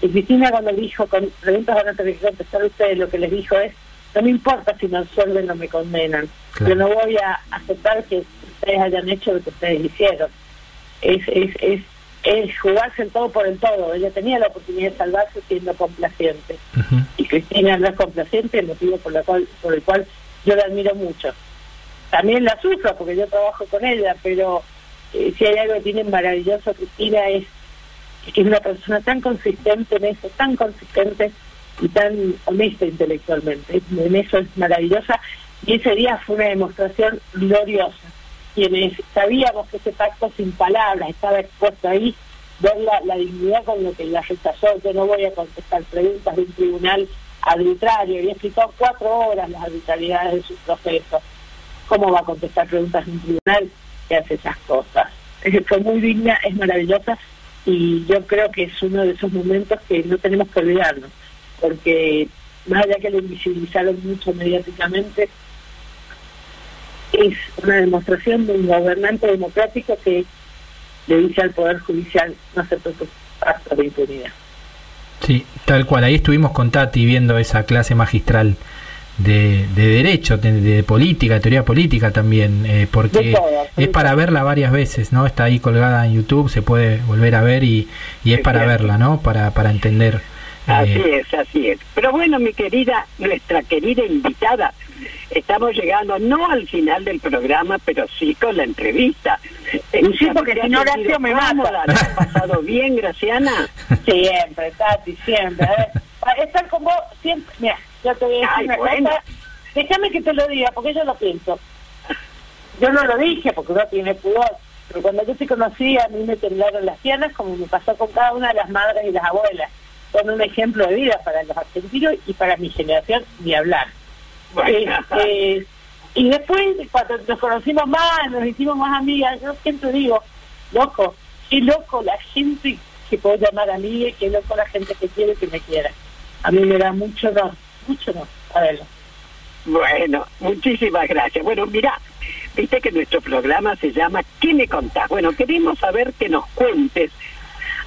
Y Cristina cuando dijo, con preguntas van a tener que contestar ustedes, lo que les dijo es, no me importa si me absuelven o me condenan. Claro. Yo no voy a aceptar que ustedes hayan hecho lo que ustedes hicieron. Es, es, es, es jugarse el todo por el todo. Ella tenía la oportunidad de salvarse siendo complaciente. Y Cristina no es complaciente, el motivo por, la cual, por el cual yo la admiro mucho. También la sufro porque yo trabajo con ella, pero eh, si hay algo que tiene maravilloso Cristina es que es una persona tan consistente en eso, tan consistente y tan honesta intelectualmente. En eso es maravillosa y ese día fue una demostración gloriosa. Quienes sabíamos que ese pacto sin palabras estaba expuesto ahí, ver la, dignidad con lo que la rechazó. Yo no voy a contestar preguntas de un tribunal arbitrario y explicó cuatro horas las arbitrariedades de su proceso. ¿Cómo va a contestar preguntas de un tribunal que hace esas cosas? Es- Fue muy digna, es maravillosa y yo creo que es uno de esos momentos que no tenemos que olvidarnos, porque más allá que lo invisibilizaron mucho mediáticamente, es una demostración de un gobernante democrático que le dice al Poder Judicial no acepto tu pacto de impunidad. Sí, tal cual. Ahí estuvimos con Tati viendo esa clase magistral de, de derecho, de, de política, de teoría política también, eh, porque es para verla varias veces, ¿no? Está ahí colgada en YouTube, se puede volver a ver y, y es para verla, ¿no? Para, para entender. Así eh, es, así es. Pero bueno, mi querida, nuestra querida invitada, estamos llegando no al final del programa, pero sí con la entrevista. Y sí, porque si no, Horacio me mata. ¿La has pasado bien, Graciana? *laughs* Siempre, Tati, siempre. A ver, para estar con vos siempre. Mira, yo te voy a decir Ay, una bueno. cosa. Déjame que te lo diga, porque yo lo pienso. Yo no lo dije porque uno tiene pudor, pero cuando yo te conocí a mí me temblaron las piernas, como me pasó con cada una de las madres y las abuelas. Son un ejemplo de vida para los argentinos y para mi generación, ni hablar. Bueno. Este, y después, cuando nos conocimos más, nos hicimos más amigas, yo siempre digo, loco, qué loco la gente que puedo llamar amiga y qué loco la gente que quiere que me quiera. A mí me da mucho no, Bueno, muchísimas gracias. Bueno, mira, viste que nuestro programa se llama ¿Qué me contás? Bueno, queremos saber que nos cuentes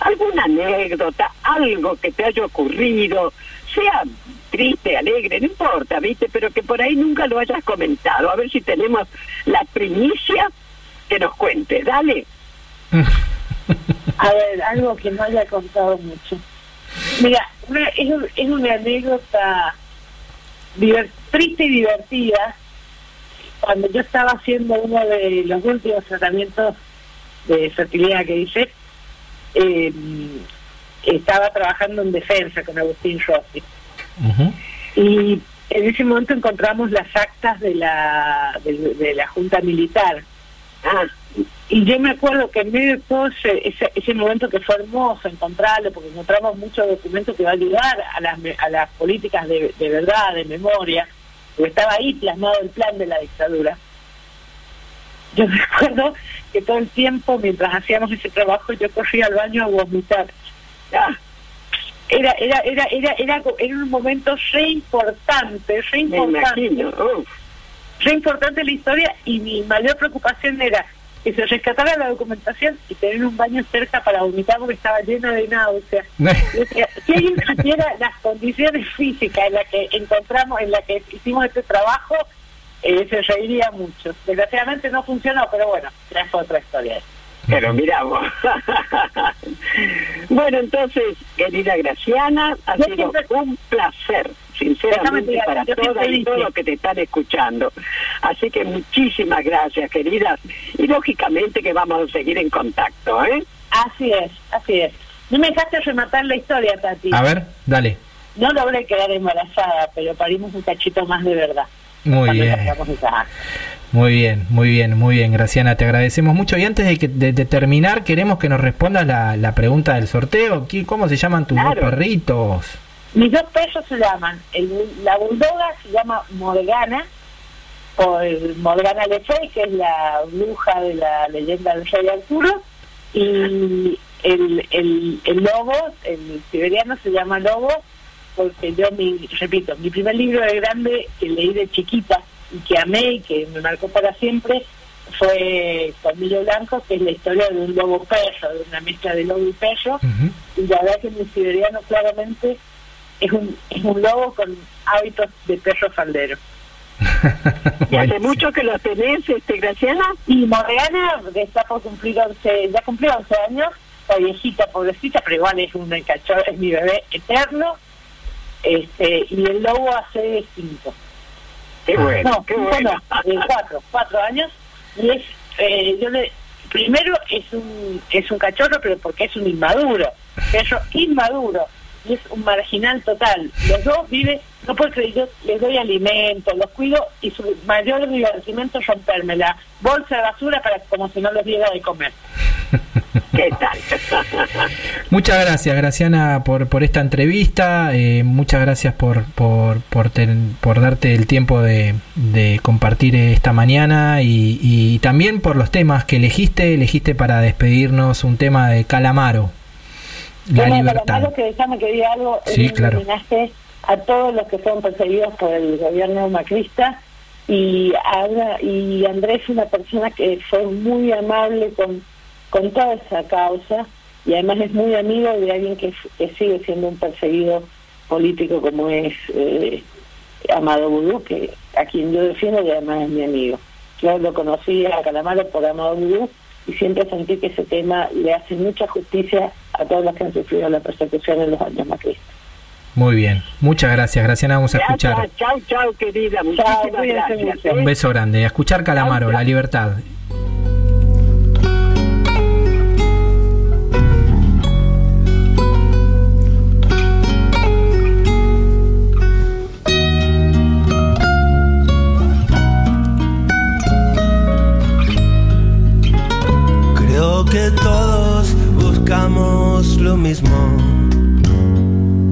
alguna anécdota, algo que te haya ocurrido, sea triste, alegre, no importa, viste, pero que por ahí nunca lo hayas comentado. A ver si tenemos la primicia que nos cuentes. Dale. *laughs* A ver, algo que no haya contado mucho. Mira, una- es, un- es una anécdota triste y divertida. Cuando yo estaba haciendo uno de los últimos tratamientos de fertilidad que hice, eh, estaba trabajando en defensa con Agustín Rossi. Y en ese momento encontramos las actas de la, de, de la Junta Militar. Ah, Y yo me acuerdo que en medio de todo ese, ese, ese momento que fue hermoso encontrarlo, porque encontramos muchos documentos que va a ayudar a las, me- a las políticas de, de verdad, de memoria, porque estaba ahí plasmado el plan de la dictadura. Yo *laughs* recuerdo que todo el tiempo, mientras hacíamos ese trabajo, yo corría al baño a vomitar. ah, Era, era, era, era, era, era un momento re importante, re me importante imagino. Uf. re importante la historia y mi mayor preocupación era que se rescatara la documentación y tener un baño cerca para vomitar porque estaba lleno de náuseas. *laughs* Si alguien supiera las condiciones físicas en las que encontramos, en las que hicimos este trabajo, eh, se reiría mucho. Desgraciadamente no funcionó, pero bueno, ya es otra historia. Pero miramos. *laughs* bueno, entonces, querida Graciana, ha Yo sido siempre- un placer, sinceramente, para todas y todos los que te están escuchando. Así que muchísimas gracias, queridas. Y lógicamente que vamos a seguir en contacto, ¿eh? Así es, así es. No me dejaste rematar la historia, Tati. A ver, dale. No logré quedar embarazada, pero parimos un cachito más de verdad. Muy bien. Muy bien, muy bien, muy bien, Graciana, te agradecemos mucho. Y antes de, que, de, terminar, queremos que nos respondas la, la pregunta del sorteo. ¿Cómo se llaman tus dos perritos? Mis dos perros se llaman, el, la bulldoga se llama Morgana, por Morgana Le Fay, que es la bruja de la leyenda del rey Arturo, y el, el, el lobo, el siberiano se llama lobo, porque yo, mi, repito, mi primer libro de grande que leí de chiquita, y que amé y que me marcó para siempre fue Colmillo Blanco, que es la historia de un lobo perro, de una mezcla de lobo y perro, y la verdad que mi siberiano claramente es un, es un lobo con hábitos de perro faldero. *laughs* ¿Y hace mucho que los tenés, este, Graciana? Y Morgana que está por cumplir 11, ya cumplió 11 años, está viejita, pobrecita, pero igual es un cachorro, es mi bebé eterno, este y el lobo hace 5. Qué bueno, no, qué bueno. no, eh, cuatro, cuatro años, y es, eh, yo le, primero es un, es un cachorro, pero porque es un inmaduro, perro inmaduro, y es un marginal total. Los dos viven, no puedo creer, yo les doy alimento, los cuido, y su mayor divertimento es romperme la bolsa de basura para como si no les diera de comer. *laughs* ¿Qué tal? Muchas gracias, Graciana, por, por esta entrevista. eh, muchas gracias por, por, por, ten- por darte el tiempo de, de compartir esta mañana y, y también por los temas que elegiste. Elegiste para despedirnos un tema de Calamaro, la libertad. Calamaro, que déjame que diga algo, Sí, claro. homenaje a todos los que fueron perseguidos por el gobierno macrista y ahora y Andrés es una persona que fue muy amable con, con toda esa causa y además es muy amigo de alguien que sigue siendo un perseguido político como es eh, Amado Vudú, que a quien yo defiendo y además es mi amigo. Yo lo conocí a Calamaro por Amado Vudú y siempre sentí que ese tema le hace mucha justicia a todos los que han sufrido la persecución en los años macristas. Muy bien, muchas gracias, Graciana. Vamos a escuchar chau, chau, querida. Muchísimas cuídense gracias. ¿eh? un beso grande. A escuchar Calamaro, la libertad. Creo que todos buscamos lo mismo.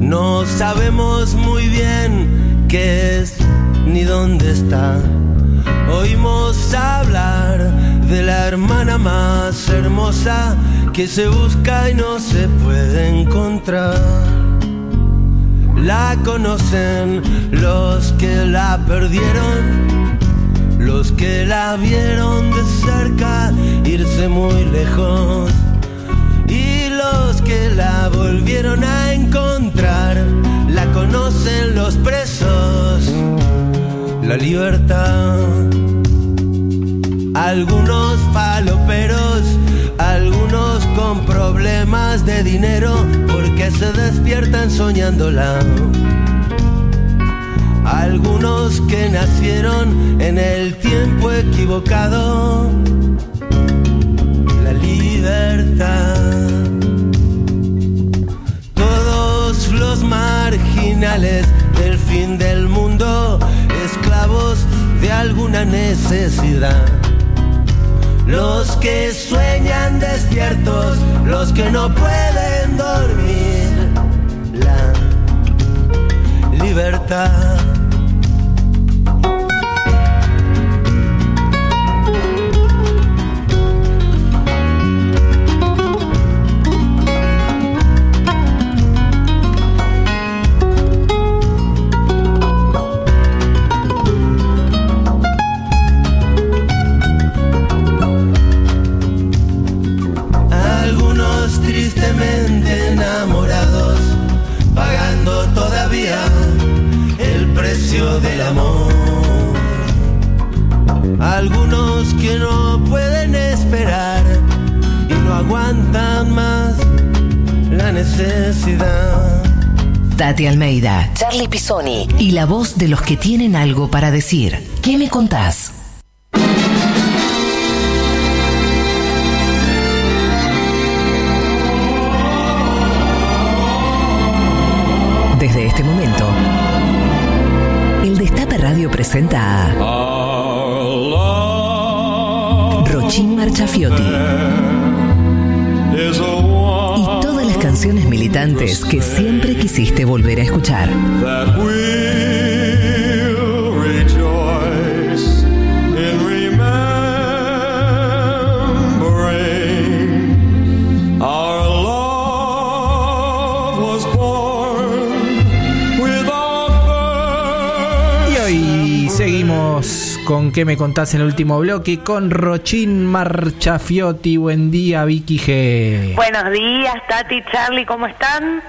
No sabemos muy bien qué es ni dónde está. Oímos hablar de la hermana más hermosa que se busca y no se puede encontrar. La conocen los que la perdieron, los que la vieron de cerca irse muy lejos y los que la volvieron a encontrar la conocen los presos la libertad algunos faloperos algunos con problemas de dinero porque se despiertan soñándola algunos que nacieron en el tiempo equivocado. La libertad. Todos los marginales del fin del mundo, esclavos de alguna necesidad. Los que sueñan despiertos, los que no pueden dormir. La libertad. Tati Almeida, Charlie Pisoni y la voz de los que tienen algo para decir. ¿Qué me contás? Desde este momento, el Destape Radio presenta a Rochín Marchafiotti militantes que siempre quisiste volver a escuchar. Con qué me contás en el último bloque con Rochín Marchafiotti. Buen día, Vicky G. Buenos días, Tati, Charlie, ¿cómo están?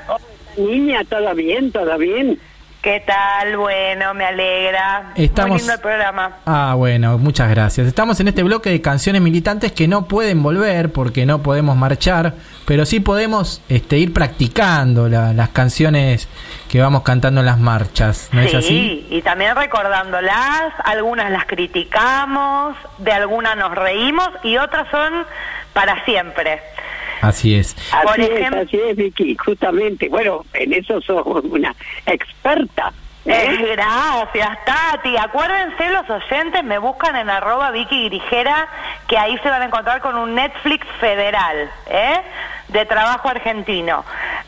Niña, todo bien, todo bien. ¿Qué tal? Bueno, me alegra. Estamos- Muy lindo el programa. Ah, bueno, muchas gracias. Estamos en este bloque de canciones militantes que no pueden volver porque no podemos marchar, pero sí podemos este, ir practicando la- las canciones que vamos cantando en las marchas. ¿No es así? Sí, y también recordándolas, algunas las criticamos, de algunas nos reímos y otras son para siempre. Así es. Por Así es, ejemplo- así es, Vicky, justamente. Bueno, en eso sos una experta. Eh, gracias, Tati. Acuérdense los oyentes, me buscan en arroba Vicky Grijera, que ahí se van a encontrar con un Netflix federal, ¿eh? De trabajo argentino.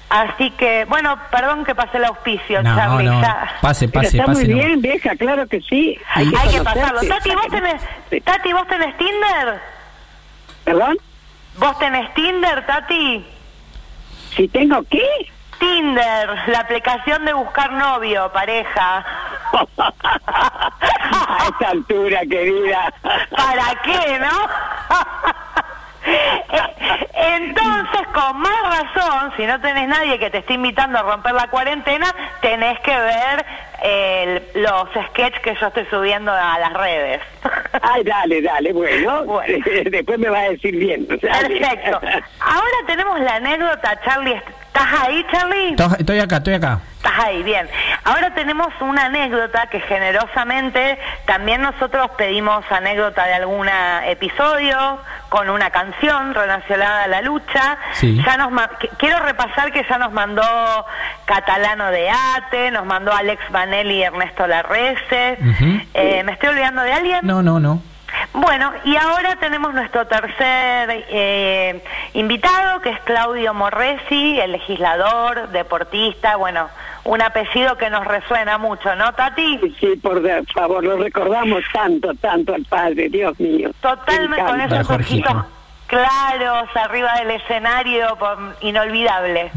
Así que, bueno, perdón que pasé el auspicio, No, Charlie. no, ya. pase, Pero pase, está pase. muy bien, vieja, claro que sí. Hay que conocerte, pasarlo. Tati, ¿vos tenés. Tati, ¿vos tenés Tinder? ¿Perdón? ¿Vos tenés Tinder, Tati? ¿Si tengo qué? Tinder, la aplicación de buscar novio, pareja. *laughs* A esta altura, querida. ¿Para qué, no? *laughs* *laughs* Entonces, con más razón, si no tenés nadie que te esté invitando a romper la cuarentena, tenés que ver eh, los sketches que yo estoy subiendo a las redes. *laughs* Ay, dale, dale, bueno. Bueno. *laughs* Después me va a decir bien. dale. Perfecto. Ahora tenemos la anécdota, Charlie. ¿Estás ahí, Charlie? To- Estoy acá, estoy acá. Estás ahí, bien. Ahora tenemos una anécdota que generosamente también nosotros pedimos anécdota de algún episodio con una canción relacionada a la lucha. Sí. Ya nos quiero repasar que ya nos mandó Catalano de Ate, nos mandó Alex Vanelli y Ernesto Larrece. Ujú. Eh, ¿Me estoy olvidando de alguien? No, no, no. Bueno, y ahora tenemos nuestro tercer eh, invitado, que es Claudio Morresi, el legislador, deportista, bueno, un apellido que nos resuena mucho, ¿no, Tati? Sí, por de- favor, lo recordamos tanto, tanto al padre, Dios mío. Totalmente Me con esos ojitos claros arriba del escenario, por- inolvidable.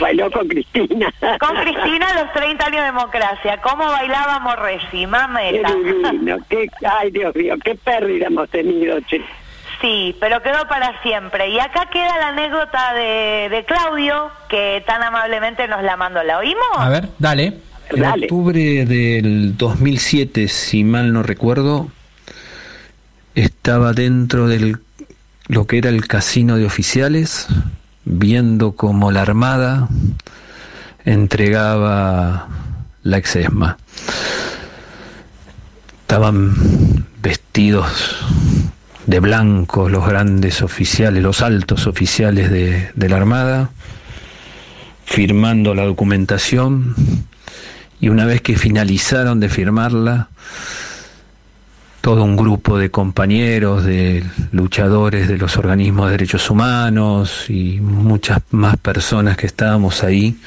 Bailó con Cristina. Con Cristina los 30 años de democracia, ¿cómo bailaba Morresi? Qué Mameta. divino, qué, ay Dios mío, qué pérdida hemos tenido, che. Sí, pero quedó para siempre. Y acá queda la anécdota de, de Claudio, que tan amablemente nos la mandó. ¿La oímos? A ver, dale. En Dale. octubre del 2007, si mal no recuerdo, estaba dentro del lo que era el casino de oficiales, viendo cómo la Armada entregaba la exesma. Estaban vestidos de blanco los grandes oficiales, los altos oficiales de, de la Armada, firmando la documentación y una vez que finalizaron de firmarla, todo un grupo de compañeros, de luchadores de los organismos de derechos humanos y muchas más personas que estábamos ahí,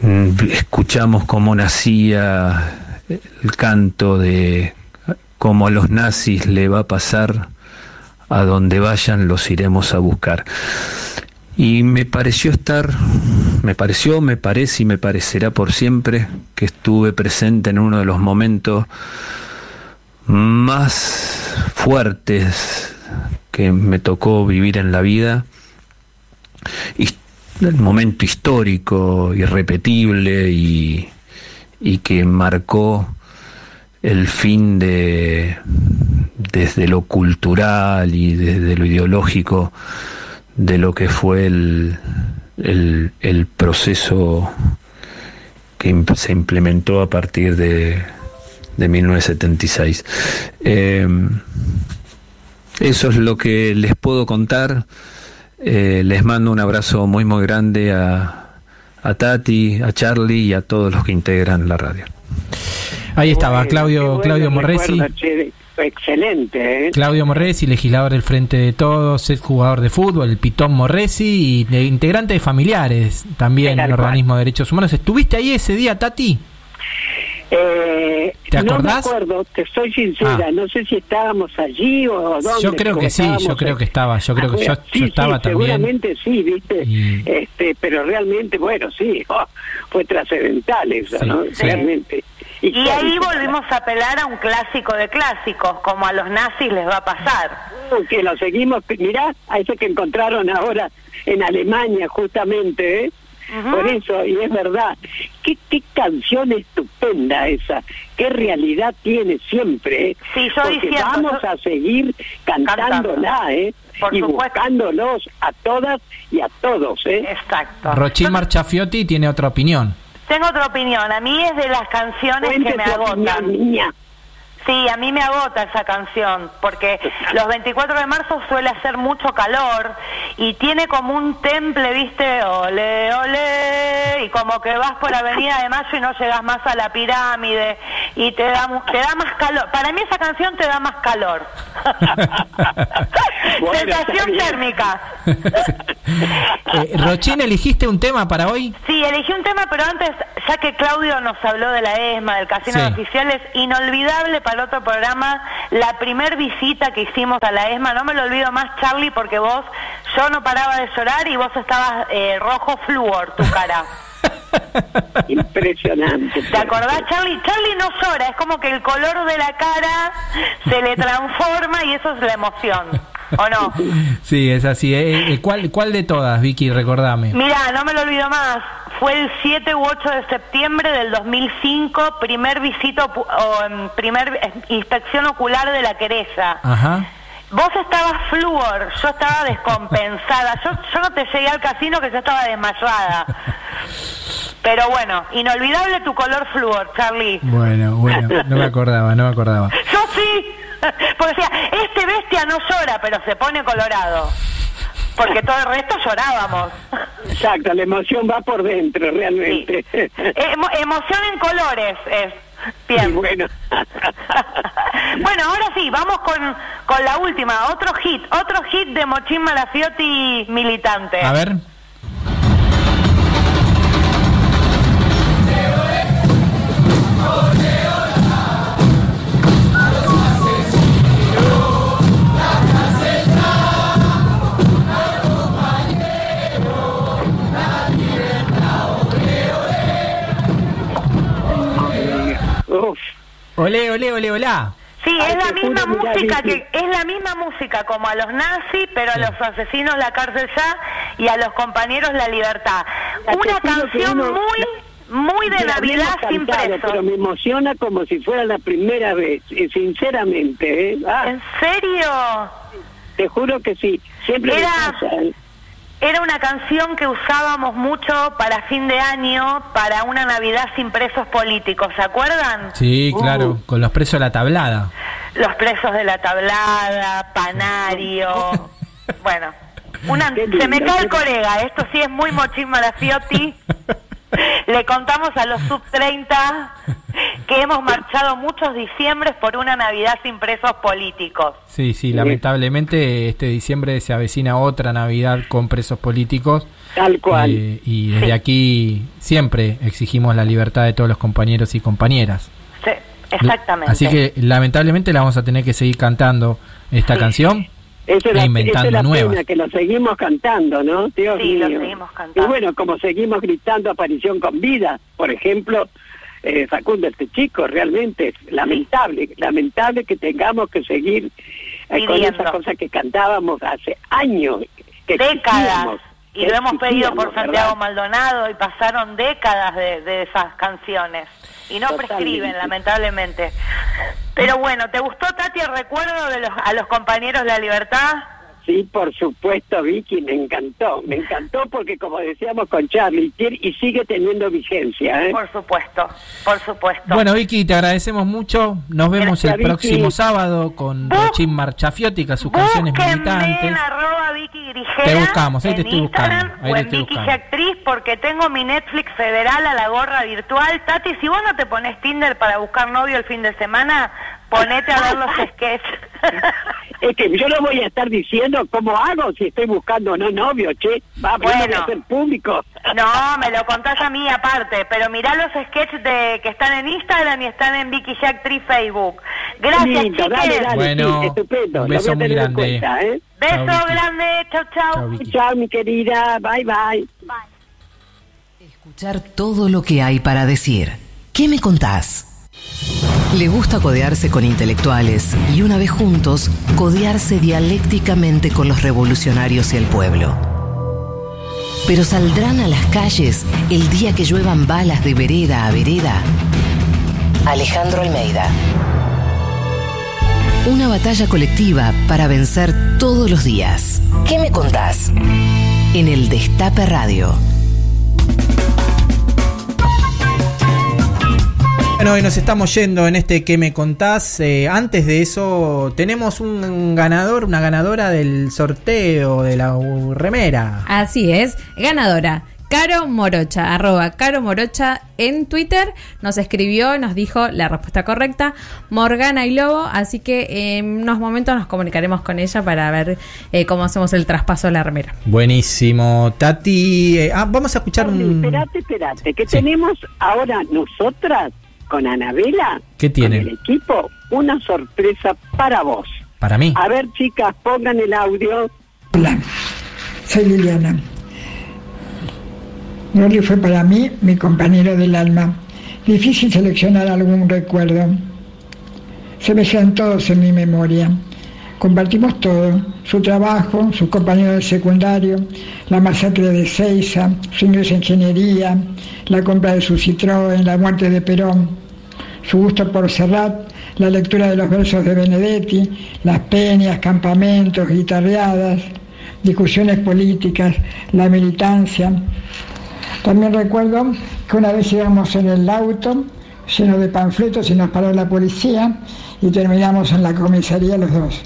mm, escuchamos cómo nacía el canto de cómo a los nazis le va a pasar, a donde vayan los iremos a buscar. Y me pareció estar, me pareció, me parece y me parecerá por siempre que estuve presente en uno de los momentos más fuertes que me tocó vivir en la vida. El momento histórico, irrepetible y, y que marcó el fin de, desde lo cultural y desde lo ideológico de lo que fue el, el, el proceso que se implementó a partir de, de 1976. Eh, eso es lo que les puedo contar. Eh, les mando un abrazo muy muy grande a, a Tati, a Charlie y a todos los que integran la radio. Ahí estaba Claudio, bueno Claudio Morresi. recuerdo, che, excelente, ¿eh? Claudio Morresi, legislador del Frente de Todos, es jugador de fútbol, el Pitón Morresi y de- integrante de familiares también en el organismo de derechos humanos. ¿Estuviste ahí ese día, Tati? Eh, ¿Te No me acordás? acuerdo, te soy sincera, Ah. no sé si estábamos allí o dónde. Yo creo que sí, yo creo que estaba, yo creo que yo, estaba sí, también. Seguramente sí, viste, Y- este, pero realmente, bueno, sí, *laughs* oh, fue trascendental eso, Sí, ¿no? Realmente. Y ahí volvimos a apelar a un clásico de clásicos, como a los nazis les va a pasar. Que lo seguimos, mirá, a ese que encontraron ahora en Alemania, justamente, ¿eh? Por eso, y es verdad, qué, qué canción estupenda esa, qué realidad tiene siempre, ¿eh? Sí, yo Porque diciendo, vamos yo- a seguir cantándola, ¿eh? Por y supuesto. buscándolos a todas y a todos, ¿eh? Exacto. Rochín Marchafiotti tiene otra opinión. Tengo otra opinión. A mí es de las canciones Cuente que me agotan. niña. Sí, a mí me agota esa canción, porque *laughs* los 24 de marzo suele hacer mucho calor y tiene como un temple, ¿viste? Ole, ole, y como que vas por Avenida de Mayo y no llegas más a la pirámide y te da, te da más calor. Para mí esa canción te da más calor. *laughs* *laughs* Bueno, Sensación térmica. Eh, Rochín, ¿eligiste un tema para hoy? Sí, elegí un tema, pero antes, ya que Claudio nos habló de la ESMA, del Casino Sí. de Oficiales, inolvidable para otro programa, la primer visita que hicimos a la ESMA, no me lo olvido más, Charlie, porque vos, yo no paraba de llorar y vos estabas eh, rojo flúor, tu cara. *laughs* Impresionante. ¿Te acordás, Charlie? Charlie no llora, es como que el color de la cara se le transforma y eso es la emoción, ¿o no? *laughs* Sí, es así. Eh, eh, ¿cuál, ¿Cuál de todas, Vicky? Recordame. Mira, no me lo olvido más. Fue el 7 u 8 de septiembre del 2005, primer visita opu- o em, primer eh, inspección ocular de la querella. Ajá. Vos estabas flúor, yo estaba descompensada. Yo, yo no te llegué al casino que yo estaba desmayada. Pero bueno, inolvidable tu color flúor, Charlie. Bueno, bueno, no me acordaba, no me acordaba. Yo sí. *laughs* Porque decía, este bestia no llora, pero se pone colorado. Porque todo el resto llorábamos. Exacto, la emoción va por dentro, realmente. Emo- emoción en colores es. Bien. Y bueno. *laughs* Bueno, ahora sí, vamos con, con la última, otro hit, otro hit de Mochín Malafiotti militante. A ver. Olé, olé, olé, olá. Sí, Ay, es la misma juro, música que es la misma música como a los nazis, pero a los asesinos la cárcel ya y a los compañeros la libertad. Una canción uno- muy muy de Navidad sin cantado, presos. Pero me emociona como si fuera la primera vez, eh, sinceramente. ¿eh? Ah, ¿En serio? te juro que sí. Siempre me pasa, ¿eh? Era una canción que usábamos mucho para fin de año, para una Navidad sin presos políticos, ¿se acuerdan? Sí, Uh. claro, con los presos de la tablada. Los presos de la tablada, Panario. *laughs* bueno, una, se me cae el colega, esto sí es muy mochín Malafiotti. *laughs* Le contamos a los sub 30 que hemos marchado muchos diciembres por una Navidad sin presos políticos. Sí, sí, lamentablemente este diciembre se avecina otra Navidad con presos políticos. Tal cual. eh, y desde aquí siempre exigimos la libertad de todos los compañeros y compañeras. Sí, exactamente. Así que lamentablemente la vamos a tener que seguir cantando esta canción Esa es e la, inventando esa es la nuevas. pena que lo seguimos cantando, ¿no? Dios Sí, lo seguimos cantando. Y bueno, como seguimos gritando aparición con vida, por ejemplo, eh, Facundo, este chico, realmente es lamentable, lamentable que tengamos que seguir eh, con esas cosas que cantábamos hace años. Que décadas. Y lo hemos pedido por Santiago ¿verdad? Maldonado y pasaron décadas de, de esas canciones. Y no Totalmente. prescriben, lamentablemente. Pero bueno, ¿te gustó, Tati, el recuerdo de los, a los compañeros de la libertad? Sí, por supuesto, Vicky, me encantó. Me encantó porque, como decíamos con Charlie, y sigue teniendo vigencia. ¿eh? Por supuesto, por supuesto. Bueno, Vicky, te agradecemos mucho. Nos vemos Gracias, el próximo sábado con Rochín Marchafiotti, sus canciones militantes. en arroba Vicky Grigera Te buscamos, ahí te estoy buscando, Instagram ahí o te en estoy Vicky buscando. Actriz porque tengo mi Netflix federal a la gorra virtual. Tati, si vos no te pones Tinder para buscar novio el fin de semana, ponete a ver los sketches. *laughs* Es que yo no voy a estar diciendo cómo hago si estoy buscando o no novio, che. Va, bueno. a hacer público. No, *laughs* me lo contás a mí aparte, pero mirá los sketches de que están en Instagram y están en Vicky Jack Actriz Facebook. Gracias, Lindo, chiques. dale, dale, Bueno, sí, estupendo. un lo beso voy a muy tener en grande. cuenta, ¿eh? Beso Chau, Vicky. grande, chau, chau. Chau, Vicky. Chao, mi querida. Bye, bye. Escuchar todo lo que hay para decir. ¿Qué me contás? Le gusta codearse con intelectuales y una vez juntos, codearse dialécticamente con los revolucionarios y el pueblo. Pero saldrán a las calles el día que lluevan balas de vereda a vereda. Alejandro Almeida. Una batalla colectiva para vencer todos los días. ¿Qué me contás? En el Destape Radio. Bueno, y nos estamos yendo en este que me contás. Eh, antes de eso, tenemos un ganador, una ganadora del sorteo de la remera. Así es, ganadora. Caro Morocha, arroba Caro Morocha en Twitter, nos escribió, nos dijo la respuesta correcta, Morgana y Lobo, así que en unos momentos nos comunicaremos con ella para ver eh, cómo hacemos el traspaso de la remera. Buenísimo. Tati, eh, ah, vamos a escuchar un... Espérate, espérate, que Sí. tenemos ahora nosotras con Anabela, ¿Qué tienen? con el equipo, una sorpresa para vos. Para mí. A ver, chicas, pongan el audio. Hola, soy Liliana. Rolly fue para mí mi compañero del alma. Difícil seleccionar algún recuerdo. Se me quedan todos en mi memoria. Compartimos todo, su trabajo, sus compañeros de secundario, la masacre de Seiza, su ingreso en ingeniería, la compra de su Citroën, la muerte de Perón, su gusto por Serrat, la lectura de los versos de Benedetti, las peñas, campamentos, guitarreadas, discusiones políticas, la militancia. También recuerdo que una vez íbamos en el auto lleno de panfletos y nos paró la policía y terminamos en la comisaría los dos.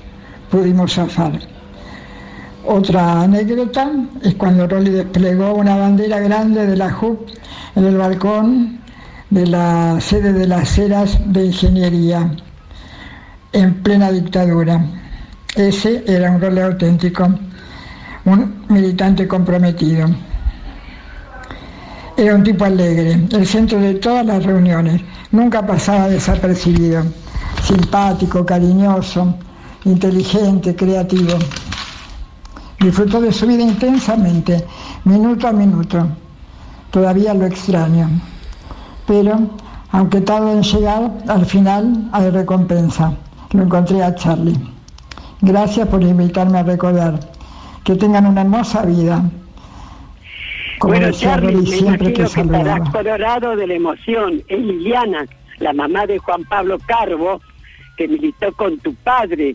Pudimos zafar. Otra anécdota es cuando Rolly desplegó una bandera grande de la JUP en el balcón de la sede de las Heras de Ingeniería en plena dictadura. Ese era un Rolly auténtico, un militante comprometido. Era un tipo alegre, el centro de todas las reuniones, nunca pasaba desapercibido, simpático, cariñoso, inteligente, creativo. Disfrutó de su vida intensamente, minuto a minuto. Todavía lo extraño. Pero, aunque tarde en llegar, al final hay recompensa. Lo encontré a Charlie. Gracias por invitarme a recordar. Que tengan una hermosa vida. Como bueno, Charlie, me siempre que que estarás colorado de la emoción. Es Liliana, la mamá de Juan Pablo Carbo, que militó con tu padre.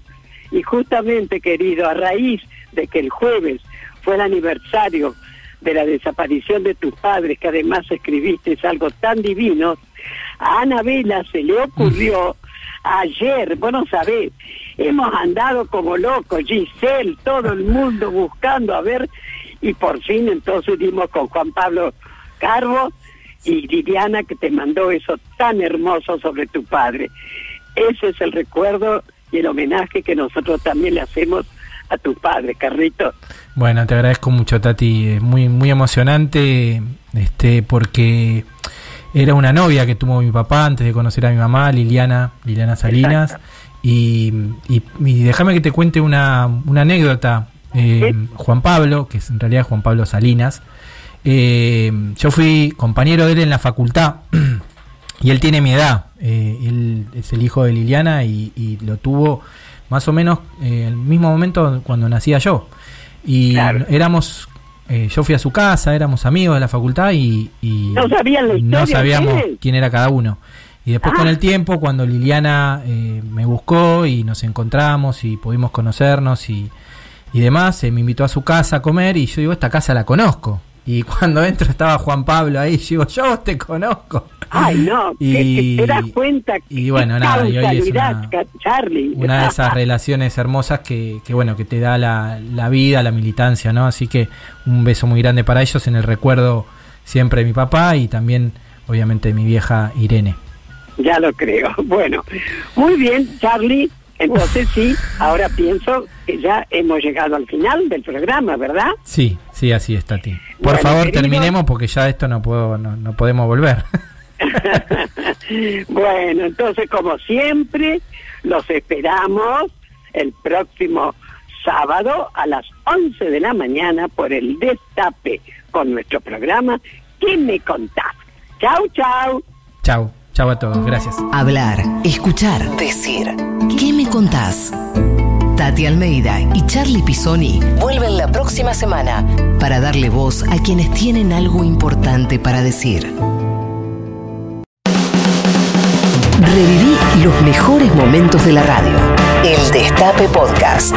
Y justamente, querido, a raíz de que el jueves fue el aniversario de la desaparición de tus padres, que además escribiste es algo tan divino, a Anabela se le ocurrió ayer, vos no sabés, hemos andado como locos, Giselle, todo el mundo buscando a ver, y por fin entonces dimos con Juan Pablo Carbo y Liliana que te mandó eso tan hermoso sobre tu padre. Ese es el recuerdo y el homenaje que nosotros también le hacemos a tu padre, Carrito. Bueno, te agradezco mucho, Tati. Es Muy, muy emocionante, este, porque era una novia que tuvo mi papá antes de conocer a mi mamá, Liliana, Liliana Salinas. Y, y- y déjame que te cuente una, una anécdota. Eh, Juan Pablo, que es en realidad Juan Pablo Salinas, eh, yo fui compañero de él en la facultad *clears throat* y él tiene mi edad. Eh, él es el hijo de Liliana y, y lo tuvo más o menos eh, el mismo momento cuando nacía yo. Y éramos, eh, yo fui a su casa, éramos amigos de la facultad y, y ¿No sabían la no sabíamos quién era cada uno. Y después Ah. con el tiempo, cuando Liliana eh, me buscó y nos encontramos y pudimos conocernos y, y demás, eh, me invitó a su casa a comer y yo digo, esta casa la conozco. Y cuando *laughs* entro estaba Juan Pablo ahí, yo digo, yo te conozco. Ay, no, que- *laughs* Y- que te das cuenta y bueno, nada, y hoy es una- Charlie. Una de esas relaciones hermosas que, que, bueno, que te da la, la vida, la militancia, ¿no? Así que un beso muy grande para ellos en el recuerdo siempre de mi papá y también, obviamente, de mi vieja Irene. Ya lo creo. *laughs* Bueno, muy bien, Charlie. Entonces sí, ahora pienso que ya hemos llegado al final del programa, ¿verdad? Sí, sí, así es, Tati. Por Bueno, favor, querido- terminemos porque ya esto no puedo, no, no podemos volver. *laughs* bueno, entonces como siempre, los esperamos el próximo sábado a las 11 de la mañana por el Destape con nuestro programa ¿Qué me contás? Chau, chau. chau, chau a todos, gracias. Hablar, escuchar, decir. ¿Qué me contás? Tati Almeida y Charlie Pisoni vuelven la próxima semana para darle voz a quienes tienen algo importante para decir. Reviví los mejores momentos de la radio. El Destape Podcast.